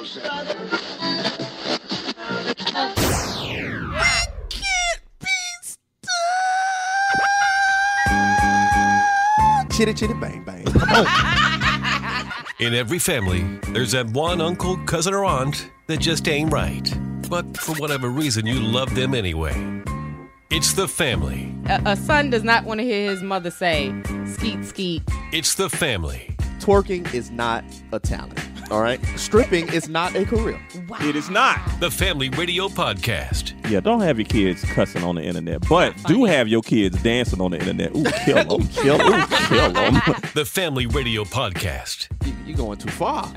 Chitty chitty bang bang. In every family, there's that one uncle, cousin, or aunt that just ain't right. But for whatever reason, you love them anyway. It's the family. A, a son does not want to hear his mother say, skeet, skeet. It's the family. Twerking is not a talent. All right. Stripping is not a career. It is not. The Family Radio Podcast. Yeah, don't have your kids cussing on the internet, but do have your kids dancing on the internet. Ooh, kill them, kill them, kill them. The Family Radio Podcast. You, you going too far.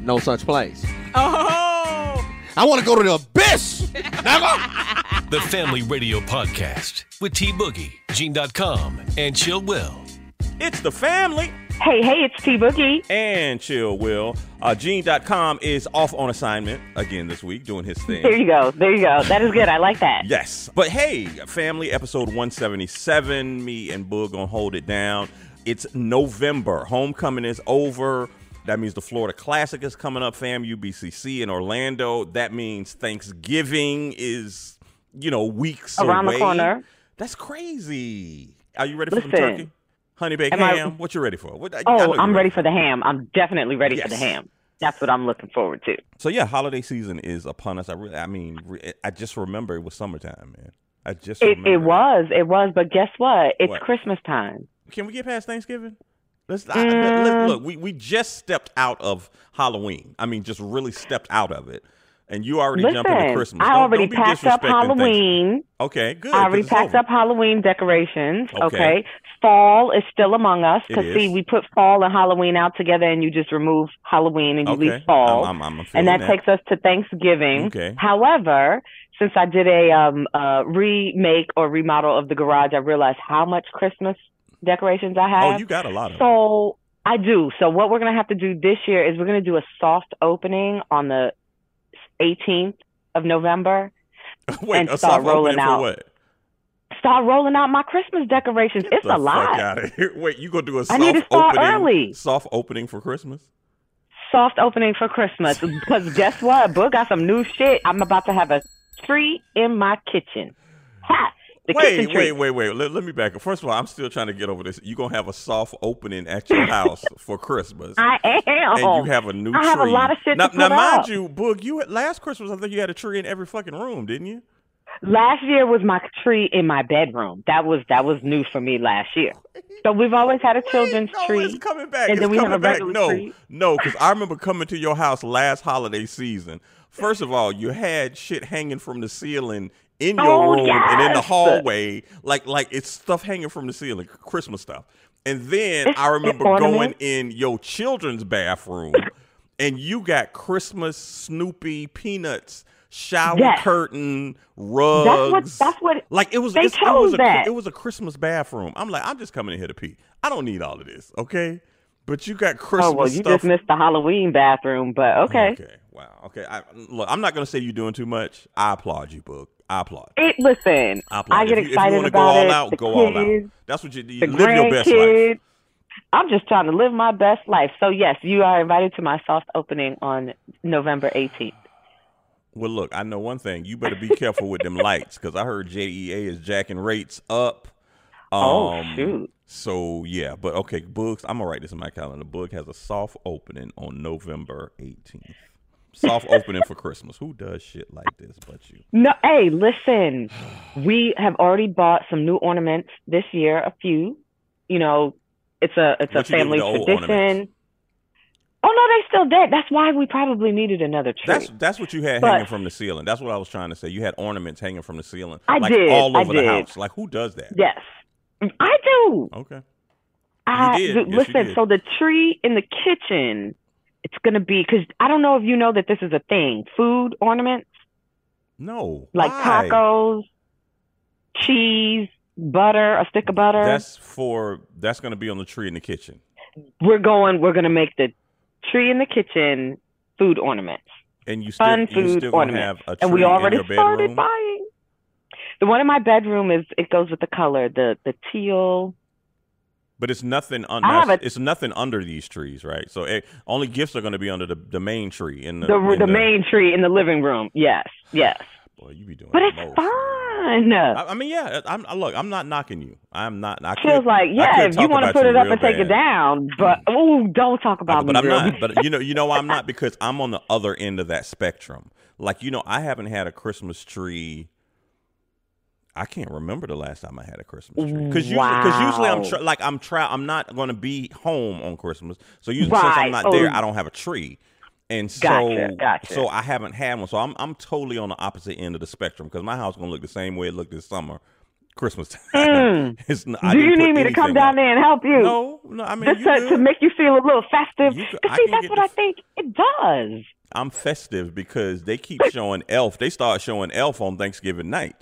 No such place. Oh! I want to go to the abyss. Nigga. The Family Radio Podcast with T Boogie, Gene.com, and Chill Will. It's the family Hey, hey, it's T Boogie. and Chill Will. Uh, Gene.com is off on assignment again this week, doing his thing. There you go. There you go. That is good. I like that. Yes. But hey, family, episode 177. Me and Boog gonna hold it down. It's November. Homecoming is over. That means the Florida Classic is coming up, fam. UBCC in Orlando. That means Thanksgiving is, you know, weeks Around the corner. That's crazy. Are you ready for the turkey? Honey baked Am I- ham. What you ready for? What, Oh, I'm ready for the ham. I'm definitely ready for the ham. That's what I'm looking forward to. So yeah, holiday season is upon us. I really, I mean, re- I just remember it was summertime, man. I just It, it was. It was. But guess what? It's What? Christmas time. Can we get past Thanksgiving? Let's I, let- let- Mm. look. We we just stepped out of Halloween. I mean, just really stepped out of it. And you already Listen, jump into Christmas. I Don't- already don't be packed up. Halloween. Okay, good. I already packed over. up Halloween decorations. Okay. Okay. Fall is still among us because see, we put fall and Halloween out together, and you just remove Halloween and you Okay, leave fall. I'm, I'm, I'm and that, takes us to Thanksgiving. Okay. However, since I did a um, uh, remake or remodel of the garage, I realized how much Christmas decorations I have. Oh, you got a lot of. so I do. So what we're gonna have to do this year is we're gonna do a soft opening on the 18th of November. Wait, and start rolling out. what? Start rolling out my Christmas decorations. Get it's a lot. Fuck out of here. Wait, you gonna do a soft I need to start opening? early. Soft opening for Christmas? Soft opening for Christmas. Because guess what? Boog got some new shit. I'm about to have a tree in my kitchen. Ha! The wait, wait, wait, wait. Let, let me back up. First of all, I'm still trying to get over this. You're gonna have a soft opening at your house for Christmas, I am. and you have a new tree. I tree. have a lot of shit now, to now mind up. you, Boog, you last Christmas I think you had a tree in every fucking room, didn't you? Last year was my tree in my bedroom. That was that was new for me last year. So we've always had a children's no, tree. it's coming back. and it's then we have a back. regular No, tree. no, because I remember coming to your house last holiday season. First of all, you had shit hanging from the ceiling in oh, your Oh, room and in the hallway, like like it's stuff hanging from the ceiling, Christmas stuff. And then It's- I remember going in your children's bathroom, and you got Christmas Snoopy peanuts. Shower Yes. curtain, rugs. That's what- that's what- Like it was. they it's- it was a, that. It was a Christmas bathroom. I'm like, I'm just coming in here to pee. I don't need all of this, okay? But you got Christmas oh well, you stuff. just missed the Halloween bathroom, but okay. Okay. Wow. Okay. I, look, I'm not gonna say you're doing too much. I applaud you, Boog. I applaud. It, listen, I applaud. I get if you, excited if you about go all it. out, the go all out. That's what you, you the live your best life. I'm just trying to live my best life. So yes, you are invited to my soft opening on November 18th. Well, look, I know one thing. You better be careful with them lights because I heard JEA is jacking rates up. Oh, Um, shoot. So yeah, but okay, Books. I'm gonna write this in my calendar. Boog has a soft opening on November 18th. Soft opening for Christmas. Who does shit like this but you? No, hey, listen. We have already bought some new ornaments this year. A few, you know, it's a it's What a you did family tradition. Oh no, they still dead. That's why we probably needed another tree. That's that's what you had But- hanging from the ceiling. That's what I was trying to say. You had ornaments hanging from the ceiling, I like did, all I over the house. Like who does that? yes, I do. Okay. I did. do- Yes, you listen. did. So the tree in the kitchen, it's gonna be because I don't know if you know that this is a thing. Food ornaments No. like why? tacos, cheese, butter, a stick of butter. That's for that's going to be on the tree in the kitchen. we're going. We're gonna make the tree in the kitchen food ornaments. And you still fun you food still gonna have ornaments. a tree and we already in your started bedroom. But it's nothing. Un- I a- it's nothing under these trees, right? So eh, only gifts are going to be under the, the main tree in the The in the main tree in the living room. Yes, yes. Boy, you be doing But it's most. fun. I, I mean, yeah. I'm I- look. I'm not knocking you. I'm not. I Feels like yeah, if you want to put it up and take it down, but oh, don't talk about but me. But I'm not. But you know, you know, why I'm not because I'm on the other end of that spectrum. Like you know, I haven't had a Christmas tree. I can't remember the last time I had a Christmas tree because usually, cause usually I'm tra- like I'm tra- I'm not going to be home on Christmas, so usually since I'm not Oh. there, I don't have a tree, and so Gotcha, gotcha. so I haven't had one. So I'm I'm totally on the opposite end of the spectrum because my house is going to look the same way it looked this summer, Christmas time. Hmm. I Do you need me to come down there and help you? No, no. I mean, Just you to, to make you feel a little festive. You see, that's get what I think it does. I'm festive because they keep showing Elf. They start showing Elf on Thanksgiving night.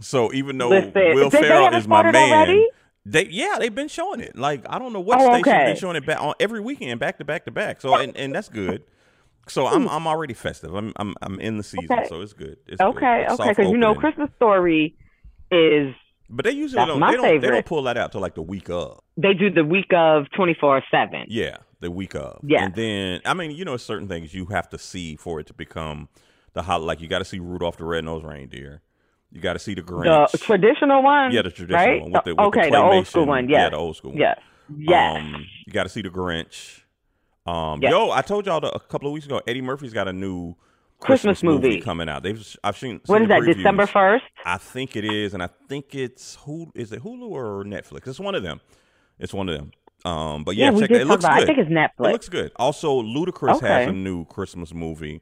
So even though Listen, Will Ferrell is my man, already? they yeah they've been showing it. Like I don't know what Oh, station okay. they showing it back on every weekend, back to back to back. So and, and that's good. So I'm hmm. I'm already festive. I'm I'm I'm in the season, Okay. so it's good. It's. Okay, It's okay, because you know. Christmas Story is But they usually don't. They don't. They don't pull that out till like the week of. they do the week of twenty four seven. Yeah, the week of. Yeah. And then I mean, you know, certain things you have to see for it to become the hot. Like you got to see Rudolph the Red-Nosed Reindeer. You got to see the Grinch. The traditional one, yeah, the traditional right? one with the, with okay, the, the old school one. Yeah, Yes. the old school one. Yes. Yes. Um, you got to see the Grinch. Um, Yes. yo, I told y'all the, a couple of weeks ago, Eddie Murphy's got a new Christmas movie. coming out. They've I've seen. what seen is the that? previews. December first. I think it is, and I think it's who is it Hulu or Netflix? It's one of them. It's one of them. Um, but yeah, Yeah, check it. It looks about. good. I think it's Netflix. It looks good. Also, Ludacris Okay. has a new Christmas movie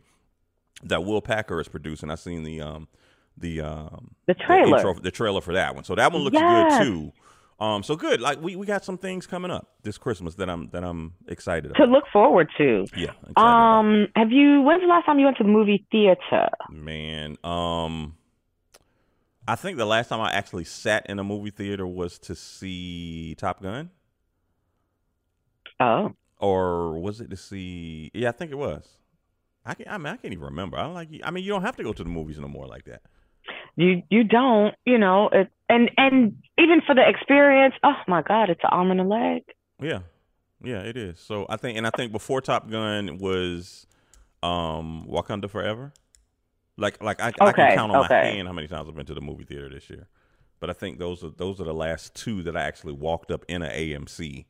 that Will Packer is producing. I seen the um the um The trailer. intro, the trailer for that one. So that one looks Yes. good too. Um, so good. Like we, we got some things coming up this Christmas that I'm that I'm excited to about. look forward to. Yeah, excited about. Um, have you? When's the last time you went to the movie theater? man. Um, I think the last time I actually sat in a movie theater was to see Top Gun. Oh, or was it to see? Yeah, I think it was. I can. I mean, I can't even remember. I don't like. I mean, you don't have to go to the movies no more like that. You you don't. You know, it, and and even for the experience. Oh my God, it's an arm and a leg. Yeah, yeah, it is. So I think, and I think before Top Gun was, um, Wakanda Forever. Like, like I, I can count on my hand how many times I've been to the movie theater this year. But I think those are those are the last two that I actually walked up in an AMC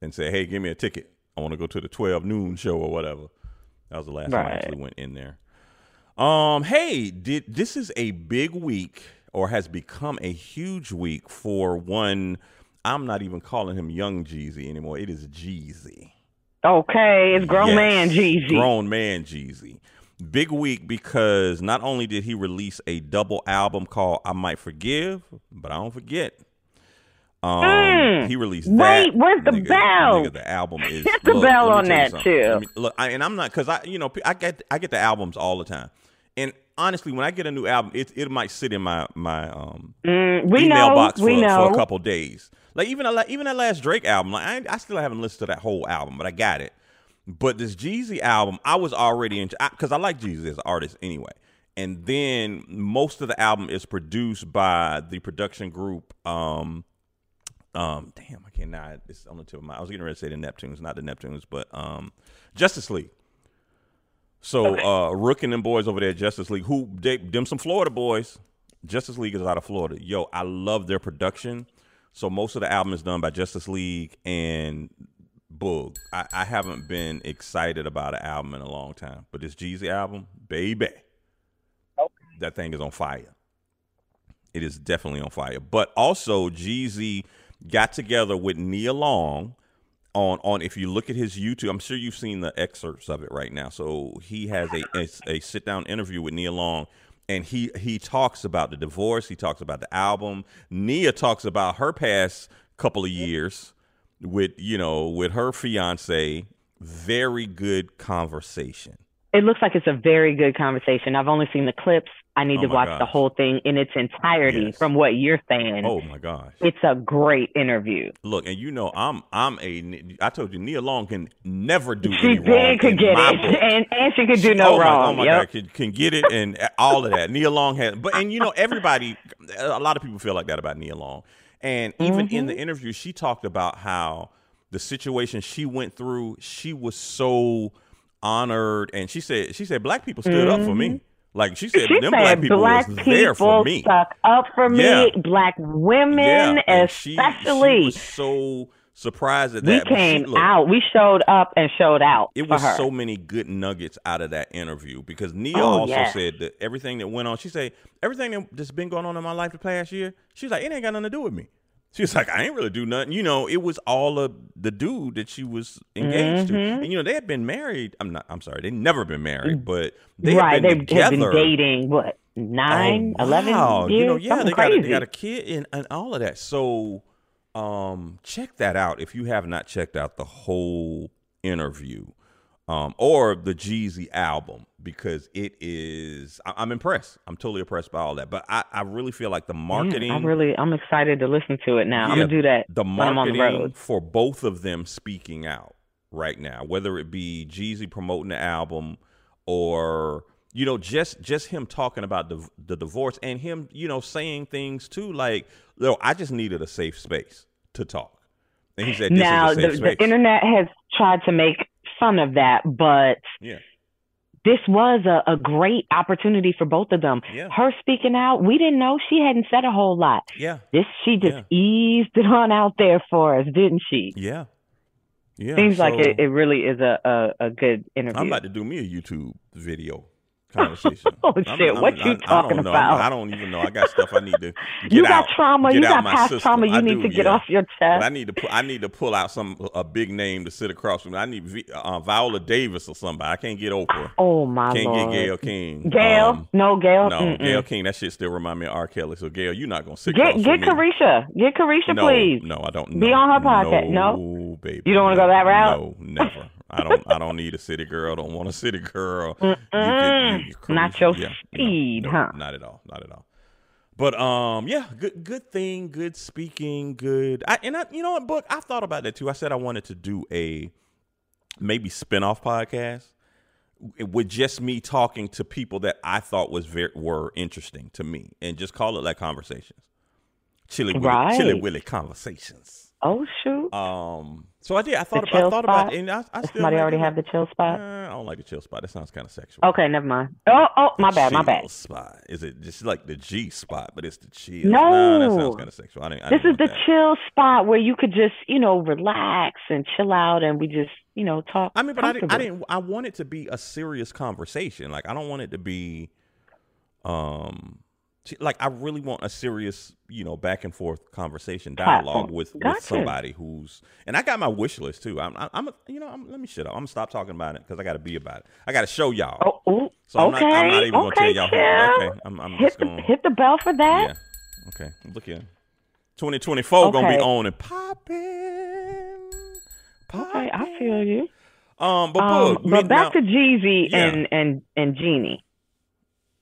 and said, "Hey, give me a ticket. I want to go to the twelve noon show or whatever." That was the last time I actually went in there. Um, hey, did this is a big week or has become a huge week for one. I'm not even calling him Young Jeezy anymore. It is Jeezy. Okay, it's grown Yes, man Jeezy. Grown man Jeezy. Big week because not only did he release a double album called I Might Forgive, but I don't forget. Um, Mm. he released Wait, that. where's the Nigga- bell? Nigga, the album is Hit the look, bell on that, too. Let me- look, I, and I'm not because I, you know, I get I get the albums all the time, honestly, when I get a new album, it it might sit in my my um Mm, we email know. box for, for a couple days. Like even a, even that last Drake album, like I, I still haven't listened to that whole album, but I got it. But this Jeezy album, I was already in because I, like Jeezy as an artist anyway. And then most of the album is produced by the production group. Um, um, damn, I cannot. It's on the tip of my. I was getting ready to say the Neptunes, not the Neptunes, but um, Justice League. So uh, Rook and them boys over there, at Justice League, who they, them some Florida boys. Justice League is out of Florida. Yo, I love their production. So most of the album is done by Justice League and Boog. I, I haven't been excited about an album in a long time, but this Jeezy album, baby, that thing is on fire. It is definitely on fire. But also, Jeezy got together with Nia Long on on. If you look at his YouTube, I'm sure you've seen the excerpts of it right now. So he has a a, a sit down interview with Nia Long, and he he talks about the divorce. He talks about the album. Nia talks about her past couple of years with you know with her fiance. Very good conversation. It looks like it's a very good conversation. I've only seen the clips. I need Oh to watch the whole thing in its entirety Yes. from what you're saying. Oh my gosh. It's a great interview. Look, and you know, I'm I'm a. I told you, Nia Long can never do She did could get it, book. and and she could do She- no oh wrong. My, oh my Yep. God, can, can get it and all of that. Nia Long has, but and you know, everybody, a lot of people feel like that about Nia Long, And even in Mm-hmm. the interview, she talked about how the situation she went through, she was so honored, and she said she said black people stood up for me. Like she said, Mm-hmm. She them said black people black was people there for me. stuck up for me. Yeah. Black women, yeah, she- especially. she was so surprised at we that. she- came look, out. We showed up and showed out. It was her. so many good nuggets out of that interview because Nia Oh, also yes. said that everything that went on. She said everything that- that's been going on in my life the past year. She's like, it ain't got nothing to do with me. She was like, I ain't really do nothing. You know, it was all of the dude that she was engaged to, Mm-hmm. and you know they had been married. I'm not. I'm sorry, they never been married, but they right. had They've been together. been dating what nine, Oh, eleven wow. years. You know, yeah, they got, a, they got a kid and, and all of that. So um check that out if you have not checked out the whole interview. Um, or the Jeezy album because it is I, I'm impressed. I'm totally impressed by all that. But I, I really feel like the marketing Mm, I really, I'm excited to listen to it now. I'm gonna do that The when I'm on the marketing road. for both of them speaking out right now, whether it be Jeezy promoting the album or you know just just him talking about the the divorce and him you know saying things too like, "Yo, I just needed a safe space to talk." And he said, "This Now the, the space." internet has tried to make fun of that, but yeah, this was a, a great opportunity for both of them. Yeah. Her speaking out, we didn't know she hadn't said a whole lot. yeah, This she just Yeah. eased it on out there for us, didn't she? yeah, yeah. Seems like it, it really is a, a, a good interview. I'm about to do me a YouTube video conversation. Oh, I'm- shit, I'm- what you I- I talking don't know. about? I don't even know. I got stuff I need to get you out. got trauma. get You got past system. trauma. You I need do, to get yeah. off your But I chest. need to pu- I need to pull out some a big name to sit across from me. I need Vi- uh, Viola Davis or somebody. I can't get Oprah. Oh my god. Can't lord. get Gayle King. Gayle? Um, no, Gayle. no, Mm-mm. Gayle King. That shit still remind me of R. Kelly. So Gayle, you're not gonna sit Get get. Caresha. Get Caresha, no, please. no, I don't. Be no, on her podcast. No, No? baby. You don't wanna go that route? No, never. I don't. I don't need a city girl. Don't want a city girl. You can- you- Not your yeah, speed, no, huh? Not at all. Not at all. But um, yeah, good good thing, good speaking, good. I and I, you know what, book. I thought about that too. I said I wanted to do a maybe spin-off podcast with just me talking to people that I thought was very were interesting to me, and just call it like conversations, chili willy, Right. chili willy conversations. Oh shoot. Um, so I did. I thought The about, I thought about, spot? it, and I, I Does still somebody already have the chill spot? Uh, I don't like the chill spot. That sounds kind of sexual. Okay, never mind. Oh, oh, my The bad, my chill bad. Spot is it just like the G spot, but it's the chill. No. that sounds kind of sexual. I didn't, I This didn't is the that. chill spot where you could just, you know, relax and chill out, and we just, you know, talk. I mean, but I didn't, I didn't. I want it to be a serious conversation. Like I don't want it to be, um, like I really want a serious, you know, back and forth conversation dialogue with, with somebody who's. And I got my wish list too. I'm, I'm, I'm a, you know, I'm, let me shut up. I'm gonna stop talking about it because I got to be about it. I got to show y'all. Oh, So I'm okay, not, I'm not even gonna okay, tell y'all. chill. Okay, I'm, I'm hit just the gonna. hit the bell for that. Yeah. Okay. Look here. 2024 gonna be on and popping. Okay, I feel you. Um, but Um, but me- back now- to Jeezy Yeah. and and and Jeannie.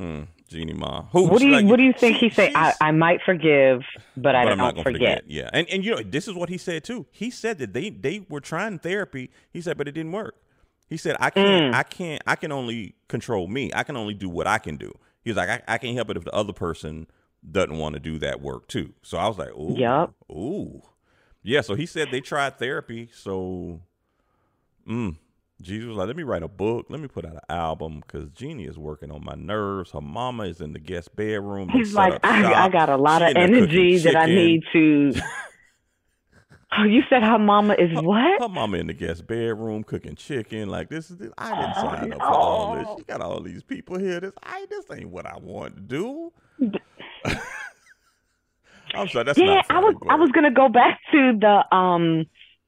Mm, Jeannie Mai. Who? What do you like, What do you think she- he say? I, I might forgive, but I but I'm not don't gonna forget. Yeah, and and you know this is what he said too. He said that they they were trying therapy. He said, but it didn't work. He said, I can't, Mm. I can't, I can only control me. I can only do what I can do. He's like, I, I can't help it if the other person doesn't want to do that work too. So I was like, ooh, Yup. ooh, yeah. So he said they tried therapy. So, mm, Jeezy was like, let me write a book. Let me put out an album because Jeannie is working on my nerves. Her mama is in the guest bedroom. He's like, I. I got a lot She of energy that I need to. Oh, you said her mama is what? Her mama in the guest bedroom cooking chicken. Like this is. I didn't sign up for all this. She got all these people here. This. I. This ain't what I want to do. I'm sorry. That's yeah, not. I was I was gonna go back to the um,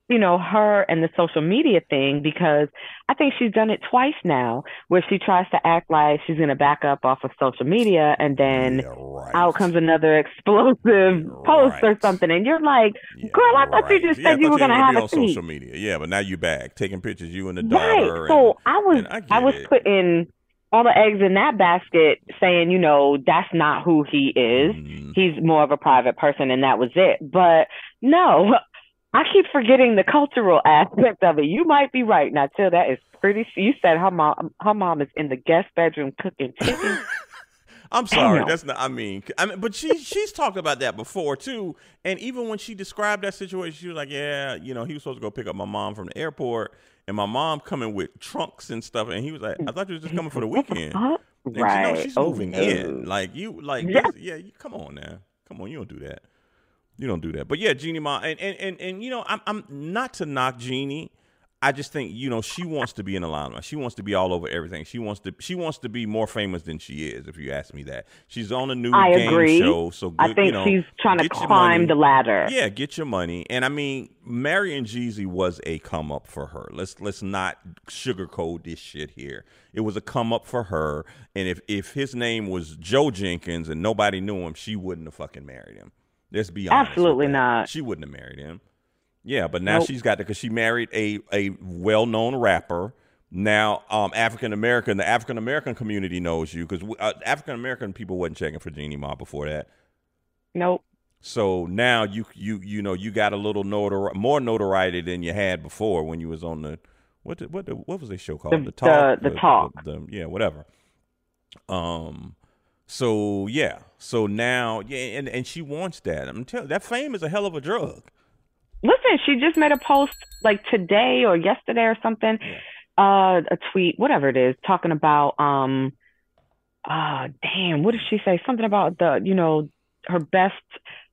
you know, her and the social media thing because I think she's done it twice now, where she tries to act like she's gonna back up off of social media, and then Yeah, right. out comes another explosive post or something, and you're like, Yeah, girl, I thought you right. just Yeah, said you were gonna have a social media. Yeah, but now you're back taking pictures. You and the Right. daughter. So and, I was I I, was it. putting all the eggs in that basket, saying, you know, that's not who he is. Mm, He's more of a private person, and that was it. But no, I keep forgetting the cultural aspect of it. You might be right. Now, Till, that is pretty. You said her mom, her mom is in the guest bedroom cooking chicken. I'm sorry. Damn. That's not. I mean, I mean, but she she's talked about that before too. And even when she described that situation, she was like, "Yeah, you know, he was supposed to go pick up my mom from the airport, and my mom coming with trunks and stuff." And he was like, "I thought you was just coming for the weekend." And she, Right. no, she's Oh, moving no. in. Like you, like Yeah. yeah. You, come on now, come on. You don't do that. You don't do that. But yeah, Jeannie Mai, and and and, and you know, I'm I'm not to knock Jeannie. I just think you know she wants to be in the limelight. She wants to be all over everything. She wants to she wants to be more famous than she is. If you ask me that, she's on a new I game agree. show. So good, I think you know, she's trying to climb the ladder. Yeah, get your money. And I mean, Marion Jeezy was a come up for her. Let's let's not sugarcoat this shit here. It was a come up for her. And if if his name was Joe Jenkins and nobody knew him, she wouldn't have fucking married him. Let's be honest. Absolutely not. She wouldn't have married him. Yeah, but now Nope. she's got to because she married a a well known rapper. Now, um, African American, the African American community knows you because uh, African American people wasn't checking for Jeannie Ma before that. Nope. So now you you you know you got a little notori- more notoriety than you had before when you was on the what the, what the, what was this show called The- talk the- the Talk. the- yeah whatever um so yeah. So now yeah and and she wants that. I'm telling that fame is a hell of a drug. Listen, she just made a post like today or yesterday or something, uh, a tweet, whatever it is, talking about um, uh, damn, what did she say? Something about the, you know, her best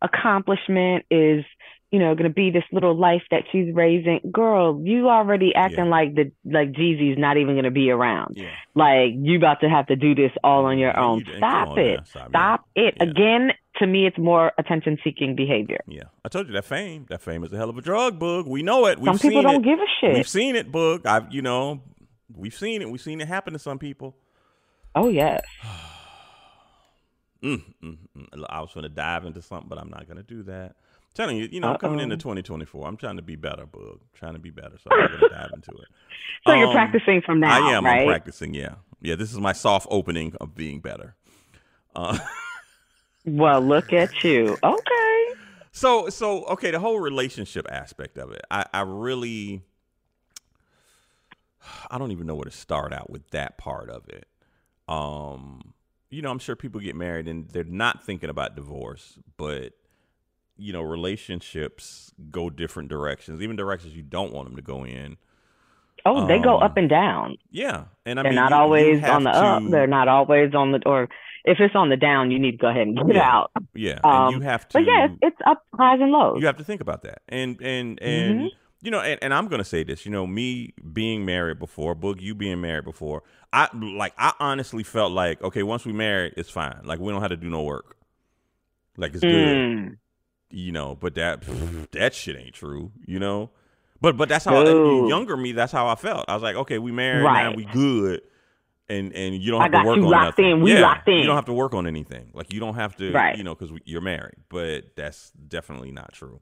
accomplishment is, you know, gonna be this little life that she's raising. Girl, you already acting Yeah. like the like Jeezy's not even gonna be around. yeah Like you about to have to do this all on your Yeah, own. you- Stop it. Stop, yeah. Stop it. Again, to me, it's more attention seeking behavior. yeah I told you that fame that fame is a hell of a drug bug we know it we've Some people seen don't it give a shit. we've seen it bug I've you know we've seen it we've seen it happen to some people Oh yes. Mm, mm, mm. I was to dive into something, but I'm not going to do that. Telling you, you know, I'm coming into 2024. I'm trying to be better, bug. trying to be better, so I'm going to dive into it. So you're Um, practicing from now, I am. right? I'm practicing. Yeah, yeah. This is my soft opening of being better. Uh, Well, look at you. Okay. so, so okay. The whole relationship aspect of it, I, I really, I don't even know where to start out with that part of it. Um, you know, I'm sure people get married and they're not thinking about divorce, but you know, relationships go different directions, even directions you don't want them to go in. Oh, they go Um, up and down. Yeah, and I They're mean, not you- you always have on the up. They're not always on the or if it's on the down, you need to go ahead and get Yeah. out. Yeah, Um, and you have to. But yeah, it's, up highs and lows. you have to think about that and and and Mhm. you know and, and i'm gonna say this you know me being married before book you being married before i like i honestly felt like okay once we married it's fine like we don't have to do no work like it's good Mm. You know but that that shit ain't true you know but but that's how No. younger me that's how i felt i was like okay we married now we good and and you don't I have to work you on locked nothing. in. We yeah, locked in. You don't have to work on anything. Like you don't have to, Right. you know, because you're married. But that's definitely not true.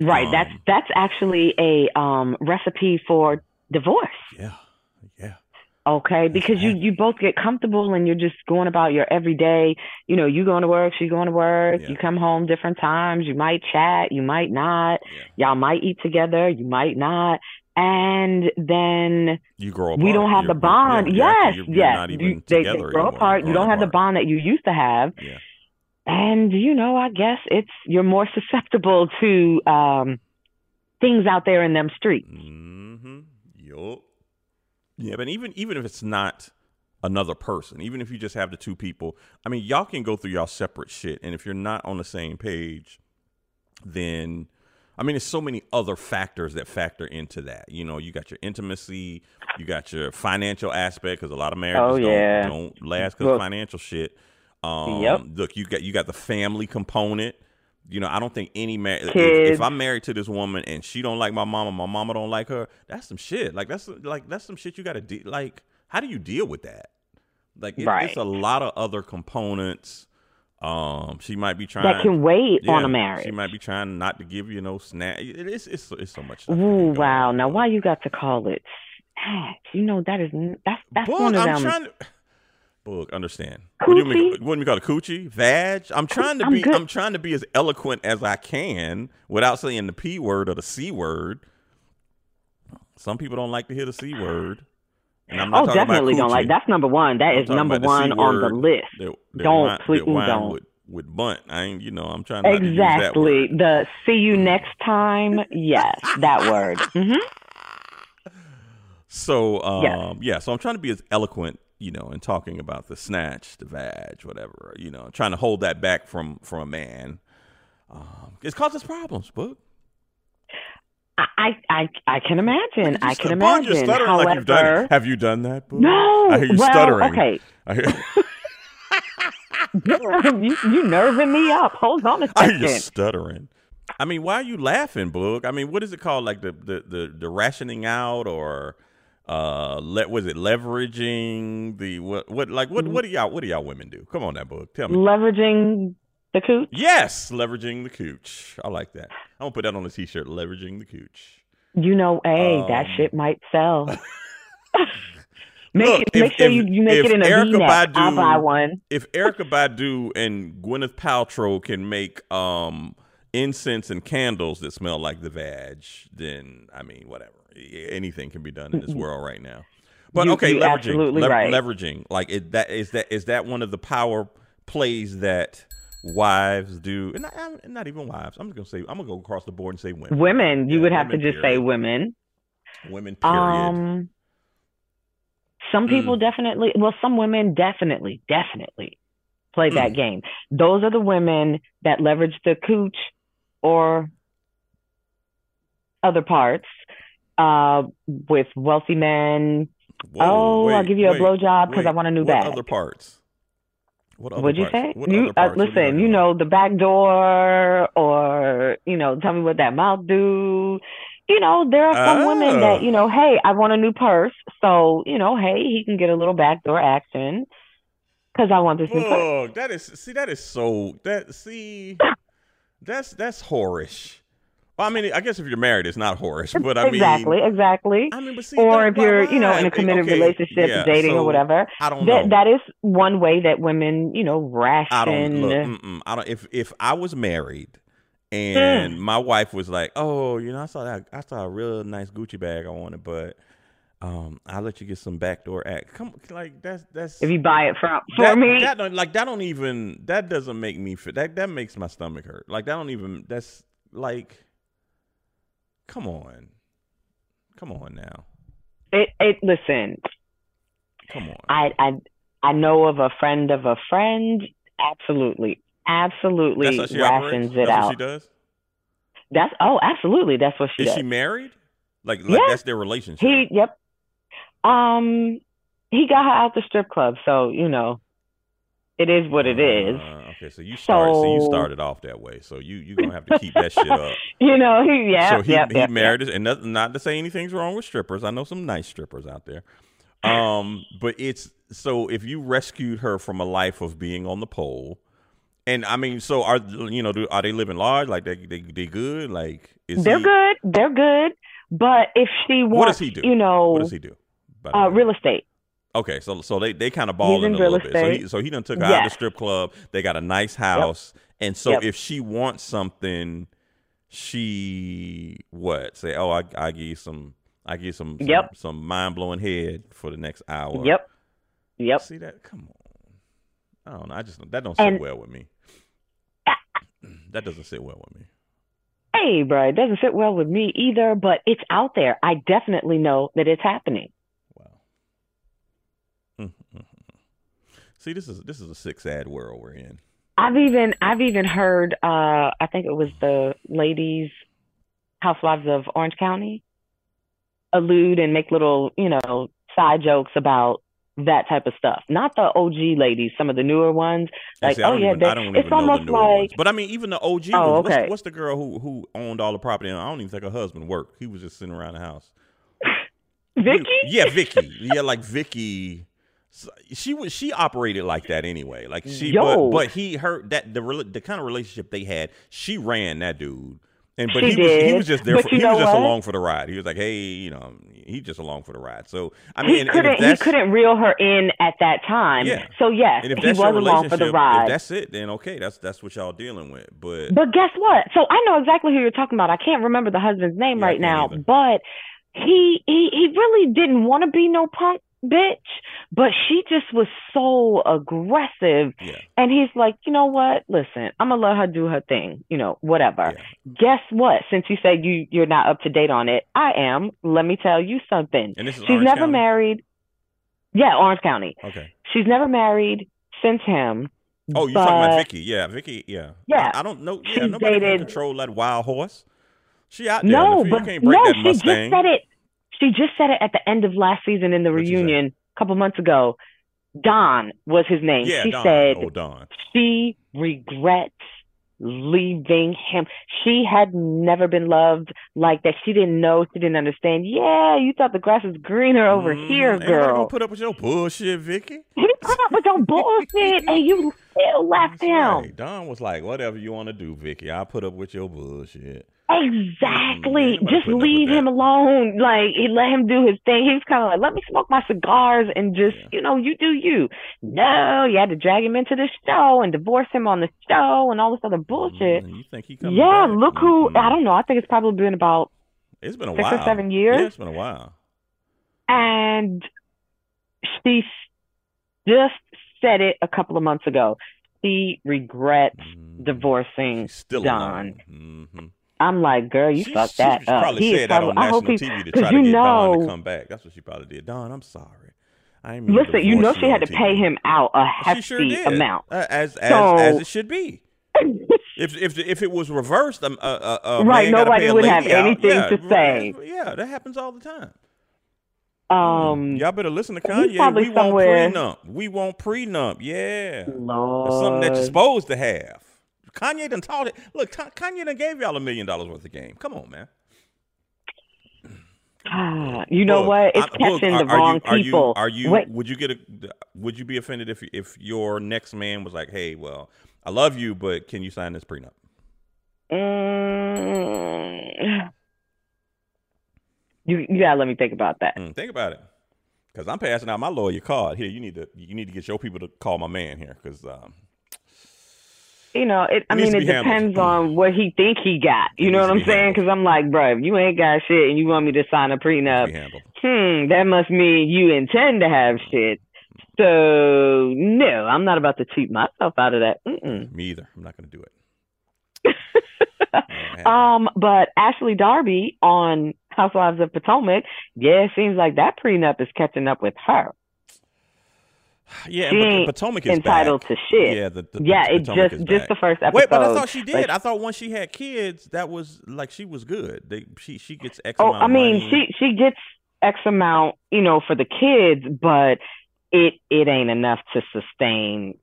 Right. Um, that's that's actually a um recipe for divorce. Yeah, yeah. Okay, because you you both get comfortable and you're just going about your everyday. You know, you going to work, she going to work. Yeah. You come home different times. You might chat, you might not. Yeah. Y'all might eat together, you might not. And then You grow apart. we don't have You're- the bond. you're yes, you're, yes. Even You- they, they grow anymore. apart. You're You don't growing have the bond that you used to have. Yeah. And you know, I guess it's you're more susceptible to um things out there in them streets. Mm-hmm. Yup. Yeah, but even even if it's not another person, even if you just have the two people, I mean, y'all can go through y'all separate shit, and if you're not on the same page, then I mean, there's so many other factors that factor into that. You know, you got your intimacy, you got your financial aspect because a lot of marriages Oh, yeah. don't, don't last because financial shit. Um, Yep. Look, you got you got the family component. You know, I don't think any man. If, if I'm married to this woman and she don't like my mama, my mama don't like her. That's some shit. Like that's like that's some shit you got to deal. Like, how do you deal with that? Like, it, Right. it's a lot of other components. Um, she might be trying That can wait on a marriage. She might be trying not to give you no snack. It, it's it's it's so much. Stuff Ooh, wow. on. Now, why you got to call it? You know that is that's that's Boog, one of I'm them. Boog, understand. What do you mean? What do you call it? Coochie, vag. I'm trying to I'm be. good. I'm trying to be as eloquent as I can without saying the p word or the c word. Some people don't like to hear the c word. And I'm not Oh, talking about definitely don't like. That's number one. That I'm is number about the one on the list. Don't, wine- please don't. With, with bunt. I ain't, you know, I'm trying not to use that Exactly. The see you next time. Yes, that word. hmm So, um, Yes. yeah, so I'm trying to be as eloquent, you know, in talking about the snatch, the vag, whatever, you know, trying to hold that back from from a man. Um, it causes problems, book. I, I, I can imagine. I can Bug, You're imagine. stuttering However, like you've done it. Have you done that, Boog? no. I hear you well, stuttering. okay. I hear, you, you nerving me up. Hold on a I hear you second. stuttering. I mean, why are you laughing, Boog? I mean, what is it called? Like the the the, the rationing out or uh let was it leveraging the what what like what what do y'all what do y'all women do? Come on that book Tell me. Leveraging the cooch. Yes, leveraging the cooch. I like that. I'm gonna put that on a t-shirt. Leveraging the cooch. You know, hey, that Um, shit might sell. make Look, it, if- make sure if- you, you make it in a Erykah V-neck. I'll buy one. If Erykah Badu and Gwyneth Paltrow can make um incense and candles that smell like the vag, then I mean, whatever. Anything can be done in this world right now. But You- okay, you leveraging, right. leveraging, like it, that is that is that one of the power plays that wives do, and not, not even wives. I'm just gonna say I'm gonna go across the board and say women. Women, you Yeah, would have to just say women. Women, period. Um, some people Mm. definitely, well, some women definitely, definitely play that Mm. game. Those are the women that leverage the cooch or other parts uh, with wealthy men. Whoa, oh, I'll give you a wait, blowjob because I want a new what bag. other parts? What other What'd you parts? say? What you uh, parts? What listen. You know the back door, or you know, tell me what that mouth do. You know, there are some women Oh. that you know, hey, I want a new purse, so you know, hey, he can get a little backdoor action because I want this new purse. That is see that is so that see that's that's whorish. Well, I mean, I guess if you're married, it's not whorish, but I exactly, mean, exactly. I mean, but see, or if you're, you know, in a committed Okay, relationship, yeah, dating so or whatever, I don't know. that that is one way that women, you know, ration. I don't look. I don't. If if I was married and my wife was like, "Oh, you know, I saw that. I saw a real nice Gucci bag I wanted, but um, I'll let you get some backdoor act. Come, like that's that's if you buy it from for that, me, That don't like that don't even that doesn't make me feel that that makes my stomach hurt. Like that don't even that's like, come on, come on now, it, it listen. come on. I I I know of a friend of a friend. Absolutely, absolutely that's how she rations operates. it That's out. what she does. That's oh, absolutely. That's what she Is does. she married? Like like Yeah. that's their relationship. he yep. Um, he got her out the strip club, so you know, it is what it is. Uh, okay, so you started. So, you started off that way. So you you gonna have to keep that shit up. You know, he yeah, so he yep, he yep, married us, and not, not to say anything's wrong with strippers. I know some nice strippers out there. Um, but it's so if you rescued her from a life of being on the pole, and I mean, so are you know do, are they living large? Like they they they good? Like is They're he, good. They're good. But if she wants, What does he do? you know, What does he do? uh, real estate. Okay, so so they they kind of balling in a little bit. So he estate. so he done took her out of the strip club. They got a nice house, and so Yep. if she wants something, she what say? Oh, I I give you some. I give you some some, Yep. some mind blowing head for the next hour. Yep. Yep. See that? Come on. I don't know. I just that don't sit And- well with me. that doesn't sit well with me. Hey, bro, it doesn't sit well with me either, but it's out there. I definitely know that it's happening. Wow. Mm, mm, mm. See, this is this is a sick, sad world we're in. I've even I've even heard uh I think it was the ladies housewives of Orange County allude and make little, you know, side jokes about that type of stuff. Not the OG ladies, some of the newer ones. Like, see, I oh don't yeah, even, they- I don't it's almost newer ones. like But I mean, even the OG Oh, ones. What's, okay. what's the girl who who owned all the property? And I don't even think her husband worked. He was just sitting around the house. Vicki. Yeah, Vicki. yeah, like Vicki. So, She was she operated like that anyway. Like she, Yo. but but he her that the the kind of relationship they had. She ran that dude. And but She he was he was just there. For, he was know just what? along for the ride. He was like, hey, you know, he just along for the ride. So I mean, and, and couldn't if he couldn't reel her in at that time. Yeah. So yes, and if he that's was along for the relationship, if ride. that's it, then okay, that's that's what y'all dealing with. But But guess what? So I know exactly who you're talking about. I can't remember the husband's name Yeah, right now, either. but he he he really didn't want to be no punk bitch, but she just was so aggressive. Yeah. And he's like, you know what? Listen, I'm gonna let her do her thing. You know, whatever. Guess what? Since you said you you're not up to date on it, I am. Let me tell you something. And this is She's Orange never County? married. Yeah, Orange County. Okay. She's never married since him. Oh, you're talking about Vicki? Yeah, Vicki. Yeah. Yeah. I, I don't know. Yeah, She nobody can dated- control that wild horse. She out there. No, you but can't break no, she just said it. She just said it at the end of last season in the What'd reunion a couple months ago. Donn was his name. Yeah, she Donn. said Oh, Donn. she regrets leaving him. She had never been loved like that. She didn't know. She didn't understand. Yeah, you thought the grass was greener over Mhm. here, Ain't nobody gonna girl. put up with your bullshit, Vicki. He put up with your bullshit, and you still left That's him. right. Donn was like, "Whatever you want to do, Vicki. I'll put up with your bullshit." Exactly. Mm, Just putting up with leave him alone. Like he let him do his thing. He was kind of like, let me smoke my cigars and just, Yeah. you know, you do you. No, you had to drag him into the show and divorce him on the show and all this other bullshit. Mm, you think he coming Yeah, back? look who. Mhm. I don't know. I think it's probably been about It's been a six or while. seven years. Yeah, it's been a while. and she just said it a couple of months ago. She regrets Mhm. divorcing She's still Donn. I'm like, girl, you she, fucked she that up. probably He said that on I national hope he, TV to try you to get Donn know, to come back. That's what she probably did. Donn, I'm sorry. I mean listen, you know she had to pay him out a hefty sure amount. Uh, as as So- as it should be. If if if it was reversed, um, uh, uh, uh, Right, nobody pay a would lady have out. anything yeah, to say. Yeah, that happens all the time. Um, Y'all better listen to Kanye. probably We want somewhere- prenup. We want prenup. Yeah, Lord. that's something that you're supposed to have. Kanye done taught it. Look, Kanye done gave y'all a million dollars worth of game. Come on, man. Ah, you know what? It's I- catching are- the are you- wrong are you- people. Are you? Would you get a? Would you be offended if if your next man was like, "Hey, well, I love you, but can you sign this prenup?" mm, you you gotta let me think about that. Mm, think about it, because I'm passing out my lawyer card here. You need to you need to get your people to call my man here, because um, You know, it. I It mean, it handled. depends on what he think he got. You It know what I'm saying? Because I'm like, bro, if you ain't got shit and you want me to sign a prenup, hmm, that must mean you intend to have shit. So no, I'm not about to cheat myself out of that. Mm-mm. Me either. I'm not going to do it. Not gonna happen. Um, but Ashley Darby on Housewives of Potomac, yeah, it seems like that prenup is catching up with her. Yeah, she but ain't Potomac is entitled back. to shit. Yeah, the, the, yeah, it Potomac just just the first episode. Wait, but I thought she did. Like, I thought once she had kids, that was like she was good. They she she gets X oh, amount. oh. I mean, money. she she gets X amount, you know, for the kids, but it it ain't enough to sustain